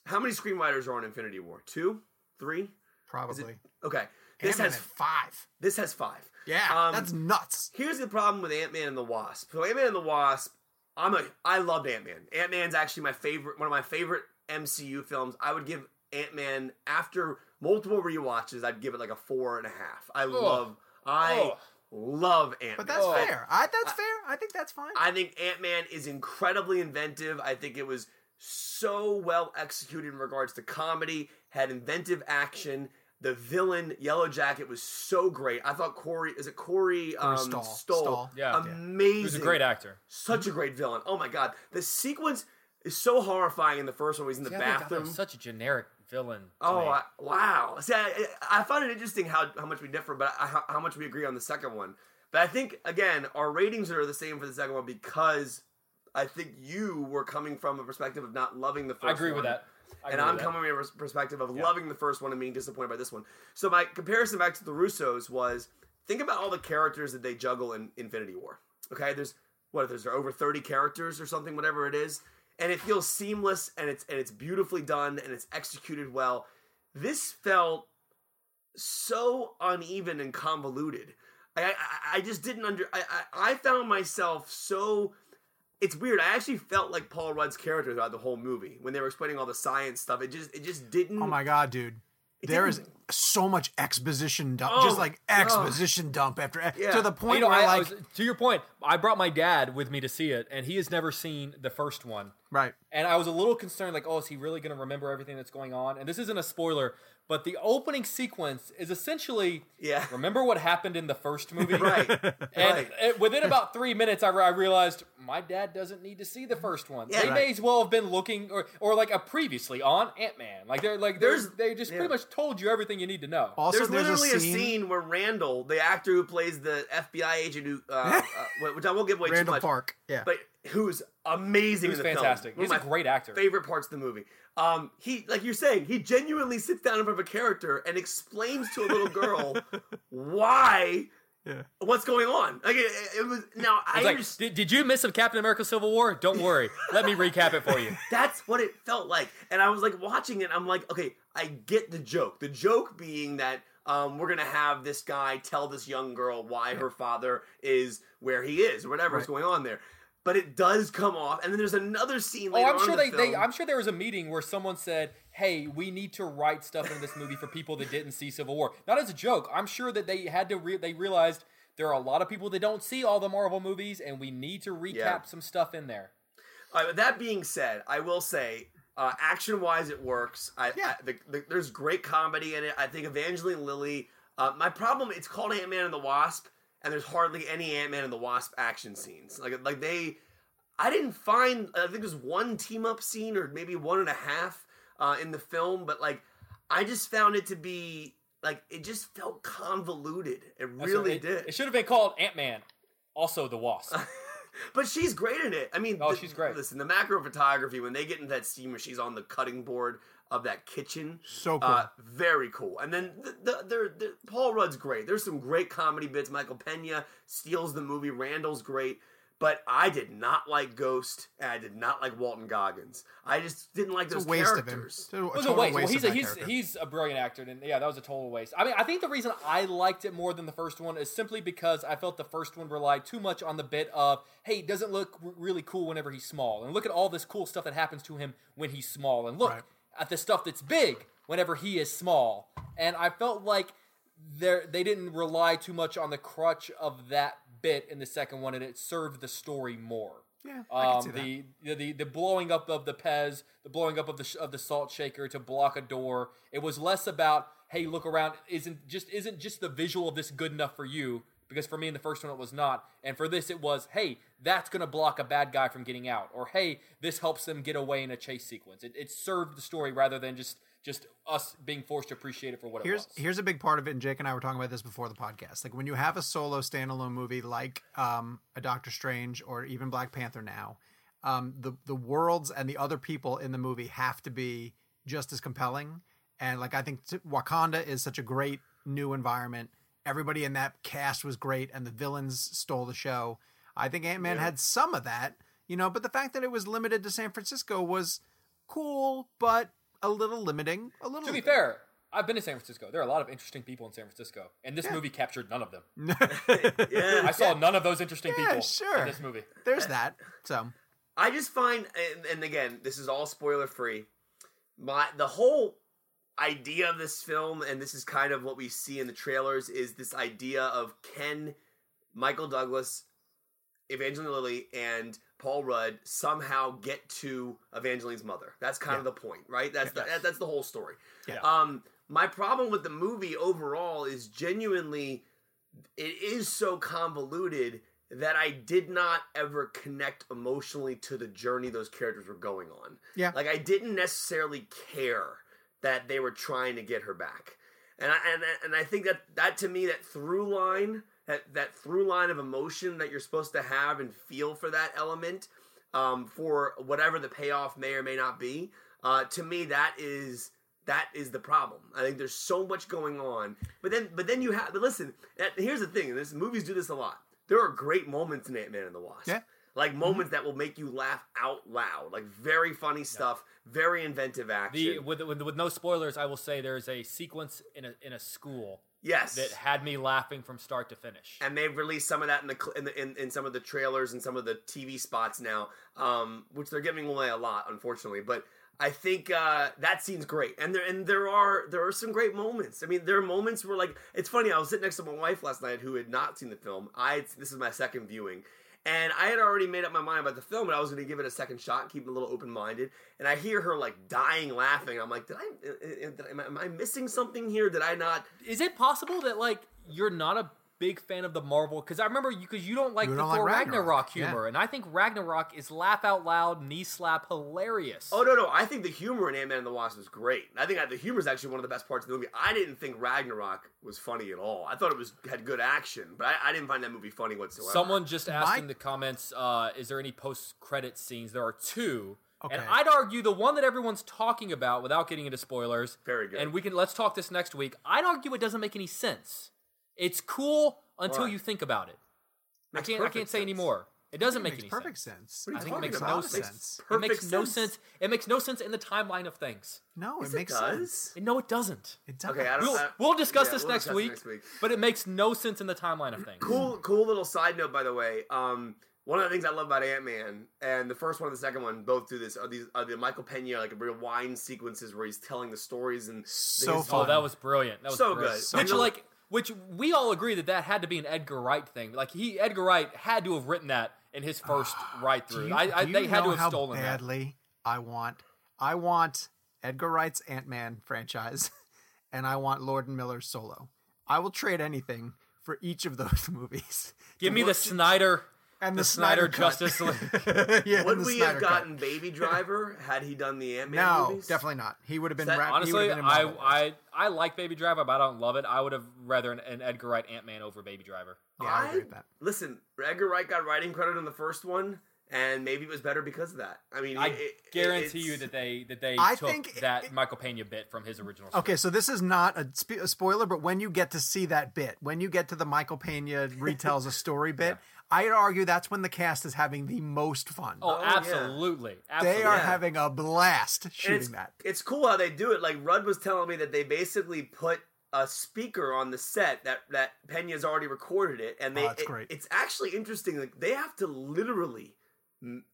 [SPEAKER 3] How many screenwriters are on Infinity War? Two, three?
[SPEAKER 1] Probably.
[SPEAKER 3] Okay, this
[SPEAKER 1] Ant-Man
[SPEAKER 3] has
[SPEAKER 1] five.
[SPEAKER 3] this has five.
[SPEAKER 1] Yeah,
[SPEAKER 3] Um,
[SPEAKER 1] that's nuts.
[SPEAKER 3] Here's the problem with Ant Man and the Wasp. So Ant Man and the Wasp, I'm a I loved Ant Man. Ant Man's actually my favorite, one of my favorite MCU films. I would give Ant Man after multiple rewatches, I'd give it like a four and a half. I love, I
[SPEAKER 4] Oh.
[SPEAKER 3] love Ant Man.
[SPEAKER 1] But that's fair. I that's fair. I think that's fine.
[SPEAKER 3] I think Ant Man is incredibly inventive. I think it was so well executed in regards to comedy, had inventive action. The villain, Yellow Jacket, was so great. I thought Corey, is it Corey, um,
[SPEAKER 1] Stoll.
[SPEAKER 3] Stoll?
[SPEAKER 1] Stoll.
[SPEAKER 4] Yeah.
[SPEAKER 3] Amazing.
[SPEAKER 4] He was a great actor.
[SPEAKER 3] Such a great villain. Oh my god. The sequence is so horrifying in the first one. He's in the
[SPEAKER 4] See, I think that
[SPEAKER 3] bathroom.
[SPEAKER 4] was such a generic villain.
[SPEAKER 3] Oh. I, wow! See, I, I find it interesting how, how much we differ, but I, how, how much we agree on the second one. But I think again, our ratings are the same for the second one because I think you were coming from a perspective of not loving the first.
[SPEAKER 4] I agree
[SPEAKER 3] one,
[SPEAKER 4] with that. I
[SPEAKER 3] and I'm
[SPEAKER 4] with that.
[SPEAKER 3] coming from a perspective of loving the first one and being disappointed by this one. So my comparison back to the Russos was think about all the characters that they juggle in Infinity War. Okay, there's what there's over 30 characters or something, whatever it is, and it feels seamless and it's and it's beautifully done and it's executed well. This felt so uneven and convoluted. I I, I just didn't under. I, I I found myself so. It's weird. I actually felt like Paul Rudd's character throughout the whole movie when they were explaining all the science stuff. It just it just didn't.
[SPEAKER 1] oh my god, dude. There is so much exposition dump,
[SPEAKER 3] Oh,
[SPEAKER 1] just like
[SPEAKER 3] oh.
[SPEAKER 1] exposition dump after eh,
[SPEAKER 3] Yeah.
[SPEAKER 1] to the point
[SPEAKER 4] You know,
[SPEAKER 1] where
[SPEAKER 4] I, I
[SPEAKER 1] like
[SPEAKER 4] was, to your point, I brought my dad with me to see it, and he has never seen the first one.
[SPEAKER 1] right.
[SPEAKER 4] And I was a little concerned, like, oh, is he really going to remember everything that's going on? And this isn't a spoiler, but the opening sequence is essentially,
[SPEAKER 3] Yeah.
[SPEAKER 4] remember what happened in the first movie?
[SPEAKER 3] Right.
[SPEAKER 4] And
[SPEAKER 3] Right.
[SPEAKER 4] it- within about three minutes, I, I realized my dad doesn't need to see the first one.
[SPEAKER 3] Yeah.
[SPEAKER 4] they
[SPEAKER 3] Right.
[SPEAKER 4] may as well have been looking, or, or like a previously on Ant Man. Like they're like there's
[SPEAKER 3] There's-
[SPEAKER 4] they just
[SPEAKER 3] yeah.
[SPEAKER 4] pretty much told you everything you need to know.
[SPEAKER 1] Also,
[SPEAKER 3] There's
[SPEAKER 1] there's,
[SPEAKER 3] literally
[SPEAKER 1] a
[SPEAKER 3] a
[SPEAKER 1] scene,
[SPEAKER 3] scene. where Randall, the actor who plays the FBI agent, who, uh, uh, which I won't give away
[SPEAKER 1] Randall
[SPEAKER 3] too much,
[SPEAKER 1] Park. Yeah.
[SPEAKER 3] but who's amazing
[SPEAKER 4] He was
[SPEAKER 3] in the
[SPEAKER 4] fantastic.
[SPEAKER 3] film.
[SPEAKER 4] He's
[SPEAKER 3] One
[SPEAKER 4] a great actor.
[SPEAKER 3] Favorite parts of the movie. Um, he, like you're saying, he genuinely sits down in front of a character and explains to a little girl why.
[SPEAKER 1] Yeah.
[SPEAKER 3] What's going on? Like it, it was now. I
[SPEAKER 4] like,
[SPEAKER 3] understand.
[SPEAKER 4] did, did you miss of Captain America: Civil War? Don't worry, let me recap it for you.
[SPEAKER 3] That's what it felt like. And I was like watching it. I'm like, okay, I get the joke. The joke being that um, we're gonna have this guy tell this young girl why her father is where he is or whatever is
[SPEAKER 1] Right.
[SPEAKER 3] going on there. But it does come off. And then there's another scene.
[SPEAKER 4] Oh, I'm
[SPEAKER 3] on
[SPEAKER 4] sure
[SPEAKER 3] in the
[SPEAKER 4] they, they. I'm sure there was a meeting where someone said, "Hey, we need to write stuff in this movie for people that didn't see Civil War." Not as a joke. I'm sure that they had to. Re- they realized there are a lot of people that don't see all the Marvel movies, and we need to recap
[SPEAKER 3] Yeah.
[SPEAKER 4] some stuff in there.
[SPEAKER 3] All right, that being said, I will say, uh, action wise, it works. I,
[SPEAKER 1] Yeah.
[SPEAKER 3] I, the, the, there's great comedy in it. I think Evangeline Lilly. Uh, my problem, it's called Ant Man and the Wasp, and there's hardly any Ant Man and the Wasp action scenes. Like, like they, I didn't find. I think there's one team up scene or maybe one and a half uh, in the film, but like, I just found it to be like it just felt convoluted. It really
[SPEAKER 4] it,
[SPEAKER 3] did.
[SPEAKER 4] It should have been called Ant Man, also the Wasp.
[SPEAKER 3] But she's great in it. I mean,
[SPEAKER 4] Oh,
[SPEAKER 3] the-
[SPEAKER 4] she's great.
[SPEAKER 3] Listen, the macro photography when they get into that scene where she's on the cutting board of that kitchen,
[SPEAKER 1] So cool.
[SPEAKER 3] uh, very cool. And then the, the, the, the Paul Rudd's great. There's some great comedy bits. Michael Pena steals the movie. Randall's great. But I did not like Ghost, and I did not like Walton Goggins. I just didn't like
[SPEAKER 1] It's
[SPEAKER 3] those
[SPEAKER 1] a waste of him.
[SPEAKER 3] characters.
[SPEAKER 1] It's a,
[SPEAKER 4] It was a
[SPEAKER 1] total
[SPEAKER 4] waste. Well, he's
[SPEAKER 1] of
[SPEAKER 4] a, he's
[SPEAKER 1] character.
[SPEAKER 4] he's a brilliant actor, and yeah, that was a total waste. I mean, I think the reason I liked it more than the first one is simply because I felt the first one relied too much on the bit of, hey, doesn't look r- really cool whenever he's small, and look at all this cool stuff that happens to him when he's small, and look
[SPEAKER 1] Right.
[SPEAKER 4] At the stuff that's big whenever he is small. And I felt like they they didn't rely too much on the crutch of that bit in the second one, and it served the story more.
[SPEAKER 1] Yeah, I can
[SPEAKER 4] Um, the, the the the blowing up of the Pez, the blowing up of the sh- of the salt shaker to block a door. It was less about hey, look around. Isn't just isn't just the visual of this good enough for you? Because for me in the first one it was not, and for this it was hey, that's gonna block a bad guy from getting out, or hey, this helps them get away in a chase sequence. It, it served the story rather than just just us being forced to appreciate it for what
[SPEAKER 1] here's
[SPEAKER 4] it was.
[SPEAKER 1] here's a big part of it and jake and i were talking about this before the podcast. Like when you have a solo standalone movie like um, a doctor strange or even black panther now um, the the worlds and the other people in the movie have to be just as compelling. And like i think t- wakanda is such a great new environment everybody in that cast was great and the villains stole the show i think ant-man had some of that you know but the fact that it was limited to san francisco was cool but a little limiting a little
[SPEAKER 4] To be fair, I've been to San Francisco. There are a lot of interesting people in San Francisco, and this movie captured none of them.
[SPEAKER 3] Yeah,
[SPEAKER 4] I saw none of those interesting
[SPEAKER 1] Yeah,
[SPEAKER 4] people
[SPEAKER 1] sure.
[SPEAKER 4] in this movie.
[SPEAKER 1] there's that so
[SPEAKER 3] I just find, and, and again, this is all spoiler free. My the whole idea of this film, and this is kind of what we see in the trailers, is this idea of Ken, Michael Douglas, Evangeline Lilly, and Paul Rudd somehow get to Evangeline's mother? That's kind of the point, right? That's the, that, that's the whole story.
[SPEAKER 1] Yeah.
[SPEAKER 3] Um, my problem with the movie overall is genuinely it is so convoluted that I did not ever connect emotionally to the journey those characters were going on.
[SPEAKER 1] Yeah.
[SPEAKER 3] Like I didn't necessarily care that they were trying to get her back. And I, and and I think that that to me that through line that that through line of emotion that you're supposed to have and feel for that element um, for whatever the payoff may or may not be uh, to me that is that is the problem. I think there's so much going on, but then but then you have but listen. that- Here's the thing: this movies do this a lot. There are great moments in Ant Man and the Wasp.
[SPEAKER 1] Yeah.
[SPEAKER 3] Like moments that will make you laugh out loud, like very funny stuff, very inventive action.
[SPEAKER 4] The with, with with no spoilers, I will say there's a sequence in a in a school
[SPEAKER 3] yes,
[SPEAKER 4] that had me laughing from start to finish.
[SPEAKER 3] and they've released some of that in the, in, the in, in some of the trailers and some of the TV spots now, um, which they're giving away a lot, unfortunately. But I think uh, that scene's great, and there and there are there are some great moments. I mean, there are moments where like it's funny. I was sitting next to my wife last night who had not seen the film. I this is my second viewing. And I had already made up my mind about the film, and I was going to give it a second shot, keep it a little open minded. And I hear her like dying laughing. I'm like, did I? uh, uh, Did I am I missing something here? Did I not?
[SPEAKER 4] Is it possible that like you're not a big fan of the Marvel? Because I remember you because you don't like
[SPEAKER 1] You
[SPEAKER 4] the
[SPEAKER 1] don't like
[SPEAKER 4] Thor
[SPEAKER 1] Ragnarok,
[SPEAKER 4] Ragnarok,
[SPEAKER 1] yeah.
[SPEAKER 4] humor, and I think Ragnarok is laugh out loud, knee slap, hilarious.
[SPEAKER 3] Oh no, no! I think the humor in Ant Man and the Wasp was great. I think the humor is actually one of the best parts of the movie. I didn't think Ragnarok was funny at all. I thought it was had good action, but I, I didn't find that movie funny whatsoever.
[SPEAKER 4] Someone just asked
[SPEAKER 1] My-
[SPEAKER 4] in the comments, uh, "Is there any post-credit scenes?" There are two, and I'd argue the one that everyone's talking about, without getting into spoilers,
[SPEAKER 3] Very good.
[SPEAKER 4] And we can let's talk this next week. I'd argue it doesn't make any sense. It's cool until
[SPEAKER 3] Why?
[SPEAKER 4] you think about it.
[SPEAKER 3] Makes
[SPEAKER 4] I can't. I can't say
[SPEAKER 3] sense.
[SPEAKER 4] any more. It doesn't
[SPEAKER 1] It
[SPEAKER 4] make
[SPEAKER 1] makes
[SPEAKER 4] any
[SPEAKER 1] perfect
[SPEAKER 4] sense.
[SPEAKER 1] sense.
[SPEAKER 3] What are
[SPEAKER 1] I think it makes
[SPEAKER 3] about?
[SPEAKER 1] no
[SPEAKER 3] It makes
[SPEAKER 1] sense.
[SPEAKER 4] It makes no
[SPEAKER 3] sense.
[SPEAKER 4] sense. It makes no sense in the timeline of things.
[SPEAKER 1] No,
[SPEAKER 3] Yes,
[SPEAKER 1] it makes
[SPEAKER 3] does.
[SPEAKER 1] sense.
[SPEAKER 4] No, it doesn't.
[SPEAKER 1] It does.
[SPEAKER 3] Okay, I don't-
[SPEAKER 4] We'll,
[SPEAKER 3] I-
[SPEAKER 4] we'll discuss
[SPEAKER 3] yeah,
[SPEAKER 4] this
[SPEAKER 3] we'll
[SPEAKER 4] next,
[SPEAKER 3] discuss
[SPEAKER 4] week,
[SPEAKER 3] next week.
[SPEAKER 4] but it makes no sense in the timeline of things.
[SPEAKER 3] Cool, cool little side note, by the way. Um, one of the things I love about Ant Man and the first one and the second one both do this are these are the Michael Pena like real wine sequences where he's telling the stories and
[SPEAKER 1] So
[SPEAKER 3] his-
[SPEAKER 4] Oh, that was brilliant. That was
[SPEAKER 3] So
[SPEAKER 4] brilliant.
[SPEAKER 3] good.
[SPEAKER 1] So
[SPEAKER 4] which
[SPEAKER 3] good.
[SPEAKER 4] like which we all agree that that had to be an Edgar Wright thing. Like he Edgar Wright had to have written that in his first ah,
[SPEAKER 1] write
[SPEAKER 4] through. I, I they had to have stolen that.
[SPEAKER 1] badly I want I want Edgar Wright's Ant Man franchise, and I want Lord and Miller's Solo. I will trade anything for each of those movies.
[SPEAKER 4] Give me the Snyder
[SPEAKER 1] and
[SPEAKER 4] the
[SPEAKER 1] the,
[SPEAKER 4] Snyder
[SPEAKER 1] Cut.
[SPEAKER 4] Justice League.
[SPEAKER 1] yeah,
[SPEAKER 3] Would we
[SPEAKER 1] Snyder
[SPEAKER 3] have
[SPEAKER 1] Cut.
[SPEAKER 3] gotten Baby Driver had he done the Ant Man
[SPEAKER 1] No,
[SPEAKER 3] movies?
[SPEAKER 1] definitely not. He would have been.
[SPEAKER 3] That-
[SPEAKER 1] ra-
[SPEAKER 4] Honestly,
[SPEAKER 1] have been
[SPEAKER 4] I, I I like Baby Driver, but I don't love it. I would have rather an, an Edgar Wright Ant Man over Baby Driver.
[SPEAKER 1] yeah, I agree with that.
[SPEAKER 3] Listen, Edgar Wright got writing credit on the first one, and maybe it was better because of that. I mean,
[SPEAKER 4] I
[SPEAKER 3] it- it-
[SPEAKER 4] guarantee you that they that they
[SPEAKER 1] I
[SPEAKER 4] took
[SPEAKER 1] think
[SPEAKER 4] that
[SPEAKER 1] it-
[SPEAKER 4] Michael Pena bit from his original. Script.
[SPEAKER 1] Okay, so this is not a, sp- a spoiler, but when you get to see that bit, when you get to the Michael Pena retells a story bit, I'd argue that's when the cast is having the most fun.
[SPEAKER 4] Oh,
[SPEAKER 3] Oh, yeah.
[SPEAKER 4] absolutely, absolutely.
[SPEAKER 1] they are
[SPEAKER 3] yeah.
[SPEAKER 1] having a blast shooting
[SPEAKER 3] it's,
[SPEAKER 1] that.
[SPEAKER 3] It's cool how they do it. Like Rudd was telling me that they basically put a speaker on the set that that Pena's already recorded it, and oh, they
[SPEAKER 1] Oh, that's
[SPEAKER 3] it-
[SPEAKER 1] great.
[SPEAKER 3] it's actually interesting. Like they have to literally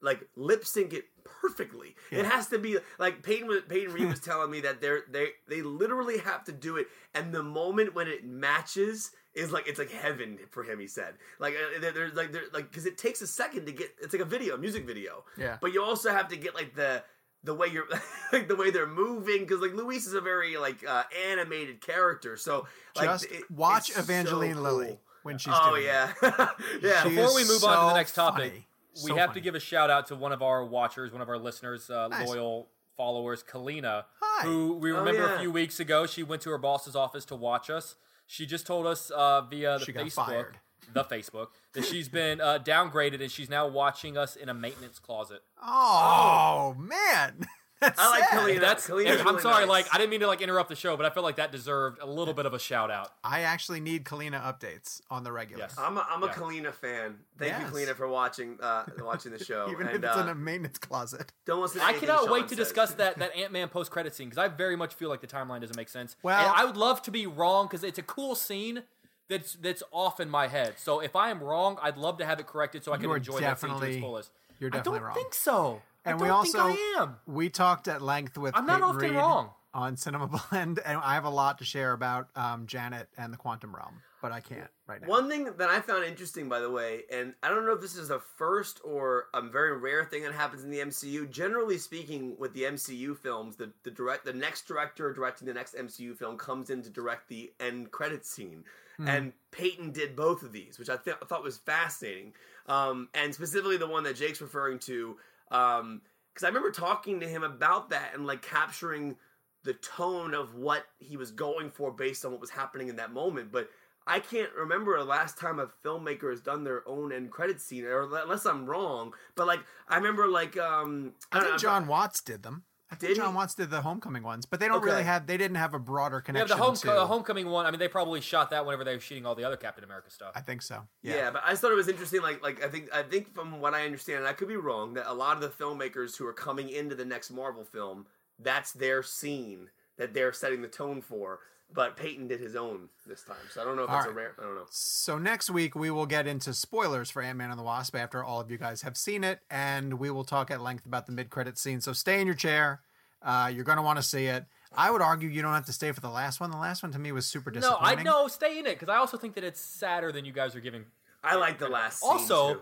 [SPEAKER 3] like lip sync it perfectly. It has to be like Peyton Peyton Reed was telling me that they're they they literally have to do it, and the moment when it matches is like it's like heaven for him. He said like uh, there- there's like there like because it takes a second to get it's like a video, a music video.
[SPEAKER 1] Yeah.
[SPEAKER 3] But you also have to get like the the way you're like the way they're moving because like Luis is a very like uh, animated character. So like
[SPEAKER 1] Just
[SPEAKER 3] it-
[SPEAKER 1] watch
[SPEAKER 3] it's so
[SPEAKER 1] Evangeline
[SPEAKER 3] cool.
[SPEAKER 1] Lilly when she's
[SPEAKER 3] Oh
[SPEAKER 1] doing it.
[SPEAKER 3] yeah, yeah.
[SPEAKER 1] She
[SPEAKER 4] Before we move on to the next topic,
[SPEAKER 1] funny.
[SPEAKER 4] We
[SPEAKER 1] So
[SPEAKER 4] have
[SPEAKER 1] funny.
[SPEAKER 4] to give a shout out to one of our watchers, one of our listeners, uh,
[SPEAKER 1] Nice.
[SPEAKER 4] loyal followers, Kalina,
[SPEAKER 1] Hi.
[SPEAKER 4] who we
[SPEAKER 3] Oh,
[SPEAKER 4] remember
[SPEAKER 3] yeah.
[SPEAKER 4] a few weeks ago. She went to her boss's office to watch us. She just told us uh, via the
[SPEAKER 1] She
[SPEAKER 4] Facebook, the Facebook, that she's been uh, downgraded and she's now watching us in a maintenance closet.
[SPEAKER 1] Oh, man. That's
[SPEAKER 3] I like
[SPEAKER 1] sad.
[SPEAKER 3] Kalina.
[SPEAKER 4] That's.
[SPEAKER 3] Kalina's
[SPEAKER 4] I'm
[SPEAKER 3] really
[SPEAKER 4] sorry,
[SPEAKER 3] nice.
[SPEAKER 4] like I didn't mean to like interrupt the show, but I felt like that deserved a little bit of a shout out.
[SPEAKER 1] I actually need Kalina updates on the regular.
[SPEAKER 4] Yes.
[SPEAKER 3] I'm a, I'm a
[SPEAKER 4] Yeah.
[SPEAKER 3] Kalina fan. Thank
[SPEAKER 1] Yes.
[SPEAKER 3] you, Kalina, for watching uh, watching the show.
[SPEAKER 1] Even
[SPEAKER 3] and
[SPEAKER 1] if it's
[SPEAKER 3] uh,
[SPEAKER 1] in a maintenance closet.
[SPEAKER 3] don't listen. To
[SPEAKER 4] I cannot
[SPEAKER 3] Sean
[SPEAKER 4] wait to
[SPEAKER 3] says.
[SPEAKER 4] discuss that that Ant Man post credit scene because I very much feel like the timeline doesn't make sense.
[SPEAKER 1] Well-
[SPEAKER 4] and I would love to be wrong because it's a cool scene that's that's off in my head. So if I am wrong, I'd love to have it corrected so I can enjoy that scene to its
[SPEAKER 1] definitely-
[SPEAKER 4] fullest.
[SPEAKER 1] You're
[SPEAKER 4] I
[SPEAKER 1] definitely
[SPEAKER 4] don't
[SPEAKER 1] wrong.
[SPEAKER 4] think so.
[SPEAKER 1] And
[SPEAKER 4] I
[SPEAKER 1] we
[SPEAKER 4] don't
[SPEAKER 1] also
[SPEAKER 4] think I am.
[SPEAKER 1] we talked at length with
[SPEAKER 4] I'm not
[SPEAKER 1] Peyton
[SPEAKER 4] often
[SPEAKER 1] Reed
[SPEAKER 4] wrong.
[SPEAKER 1] on Cinema Blend, and I have a lot to share about um, Janet and the Quantum Realm, but I can't right now.
[SPEAKER 3] One thing that I found interesting, by the way, and I don't know if this is a first or a very rare thing that happens in the MCU. Generally speaking, with the MCU films, the the direct the next director directing the next MCU film comes in to direct the end credit scene, and Peyton did both of these, which I, th- I thought was fascinating, um, and specifically the one that Jake's referring to, because I remember talking to him about that and like capturing the tone of what he was going for based on what was happening in that moment, but. I can't remember the last time a filmmaker has done their own end credit scene, or unless I'm wrong. But like, I remember like um,
[SPEAKER 1] I
[SPEAKER 3] don't
[SPEAKER 1] think
[SPEAKER 3] know,
[SPEAKER 1] John Watts did them. I think
[SPEAKER 3] Did
[SPEAKER 1] John
[SPEAKER 3] he?
[SPEAKER 1] Watts did the Homecoming ones, but they don't
[SPEAKER 3] Okay.
[SPEAKER 1] really have. They didn't have a broader
[SPEAKER 4] Yeah,
[SPEAKER 1] connection.
[SPEAKER 4] the home,
[SPEAKER 1] to,
[SPEAKER 4] uh, homecoming one. I mean, they probably shot that whenever they were shooting all the other Captain America stuff.
[SPEAKER 1] I think so.
[SPEAKER 3] Yeah.
[SPEAKER 1] Yeah.
[SPEAKER 3] but I just thought it was interesting. Like, like I think, I think from what I understand, and I could be wrong, that a lot of the filmmakers who are coming into the next Marvel film, that's their scene that they're setting the tone for. But Peyton did his own this time, so I don't know if
[SPEAKER 1] All
[SPEAKER 3] that's a rare. I don't know.
[SPEAKER 1] So next week we will get into spoilers for Ant Man and the Wasp after all of you guys have seen it, and we will talk at length about the mid-credit scene. So stay in your chair. Uh, you're going to want to see it. I would argue you don't have to stay for the last one. The last one to me was super disappointing. no.
[SPEAKER 4] I know. Stay in it because I also think that it's sadder than you guys are giving.
[SPEAKER 3] I like the last. Scene
[SPEAKER 4] Also,
[SPEAKER 3] too.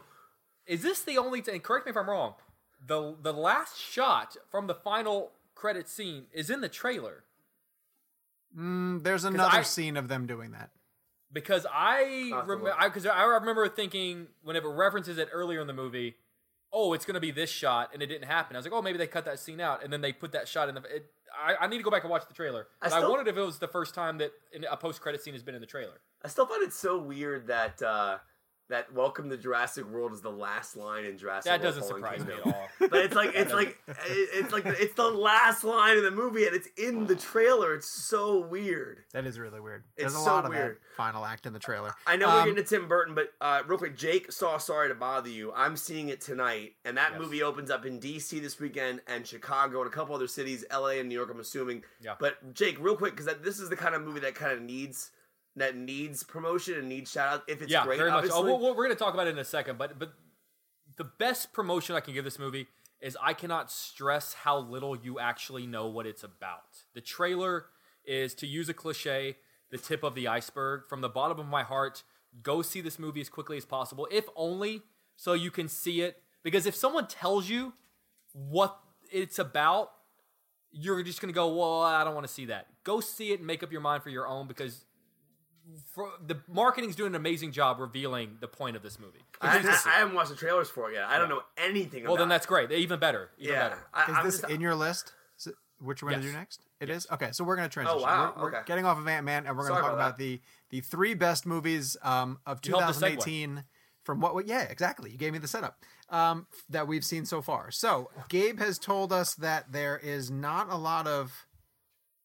[SPEAKER 4] is this the only? T- and correct me if I'm wrong. The the last shot from the final credit scene is in the trailer
[SPEAKER 1] Mm, there's another
[SPEAKER 4] I-
[SPEAKER 1] scene of them doing that.
[SPEAKER 4] because I
[SPEAKER 3] I'll have
[SPEAKER 4] remember because I, remember thinking whenever it references it earlier in the movie, oh, it's going to be this shot, and it didn't happen. I was like, oh, maybe they cut that scene out, and then they put that shot in the. It, I, I need to go back and watch the trailer.
[SPEAKER 3] I
[SPEAKER 4] But I, wondered if it was the first time that in- a post credit scene has been in the trailer.
[SPEAKER 3] I still find it so weird that uh, that "Welcome to Jurassic World" is the last line in Jurassic.
[SPEAKER 4] That
[SPEAKER 3] World
[SPEAKER 4] doesn't
[SPEAKER 3] Fallen
[SPEAKER 4] surprise me at all.
[SPEAKER 3] But it's like it's like it's like it's the last line in the movie, and it's in the trailer. It's so weird.
[SPEAKER 1] That is really weird.
[SPEAKER 3] It's
[SPEAKER 1] There's a
[SPEAKER 3] so
[SPEAKER 1] lot of
[SPEAKER 3] weird.
[SPEAKER 1] that final act in the trailer.
[SPEAKER 3] I know
[SPEAKER 1] Um,
[SPEAKER 3] we're getting to Tim Burton, but uh, real quick, Jake saw "Sorry to Bother You." I'm seeing it tonight, and that
[SPEAKER 4] Yes.
[SPEAKER 3] movie opens up in D.C. this weekend, and Chicago, and a couple other cities, L.A. and New York. I'm assuming.
[SPEAKER 4] Yeah.
[SPEAKER 3] But Jake, real quick, because this is the kind of movie that kind of needs that needs promotion and needs shout out. If it's
[SPEAKER 4] yeah,
[SPEAKER 3] great,
[SPEAKER 4] very much. Oh, we'll- we're going to talk about it in a second, but but the best promotion I can give this movie is I cannot stress how little you actually know what it's about. The trailer is, to use a cliche, the tip of the iceberg. From the bottom of my heart, go see this movie as quickly as possible, if only so you can see it. Because if someone tells you what it's about, you're just going to go, well, I don't want to see that. Go see it and make up your mind for your own because for, the marketing's doing an amazing job revealing the point of this movie.
[SPEAKER 3] I, I, I haven't watched the trailers for it yet. I don't know anything. About it.
[SPEAKER 4] Well,
[SPEAKER 3] about
[SPEAKER 4] then that's great. Even better. Even
[SPEAKER 3] yeah.
[SPEAKER 4] better.
[SPEAKER 3] I,
[SPEAKER 1] Is
[SPEAKER 3] I'm
[SPEAKER 1] this
[SPEAKER 3] just-
[SPEAKER 1] in your list? Is it, which we're going to do next? It is Okay, so we're going to transition.
[SPEAKER 3] Oh, wow,
[SPEAKER 1] We're, we're
[SPEAKER 3] okay.
[SPEAKER 1] getting off of Ant Man, and we're going to
[SPEAKER 3] Sorry
[SPEAKER 1] talk
[SPEAKER 3] about
[SPEAKER 1] about the the three best movies um, of
[SPEAKER 4] You helped the segue.
[SPEAKER 1] 2018 from what? what- Yeah, exactly. You gave me the setup um, that we've seen so far. So Gabe has told us that there is not a lot of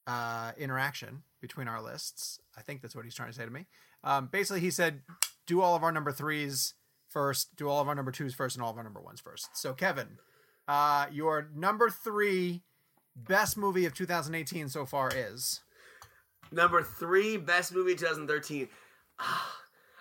[SPEAKER 1] uh, interaction between our lists. I think that's what he's trying to say to me. Um, basically, he said, "Do all of our number threes first. Do all of our number twos first, and all of our number ones first. So, Kevin, uh, your number three best movie of 2018 so far is
[SPEAKER 3] Number three, best movie 2013. Ah,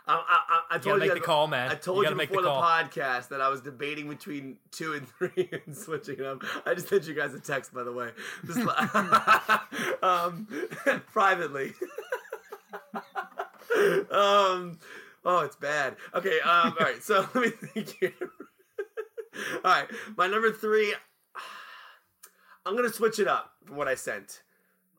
[SPEAKER 3] I, I, I, I told
[SPEAKER 4] make
[SPEAKER 3] you
[SPEAKER 4] the call, man.
[SPEAKER 3] I told you,
[SPEAKER 4] gotta make the
[SPEAKER 3] before the, podcast that I was debating between two and three and switching them. I just sent you guys a text, by the way, just li- um, privately. um, oh, it's bad. Okay, um, all right. So let me think here. all right, my number three. I'm gonna switch it up from what I sent.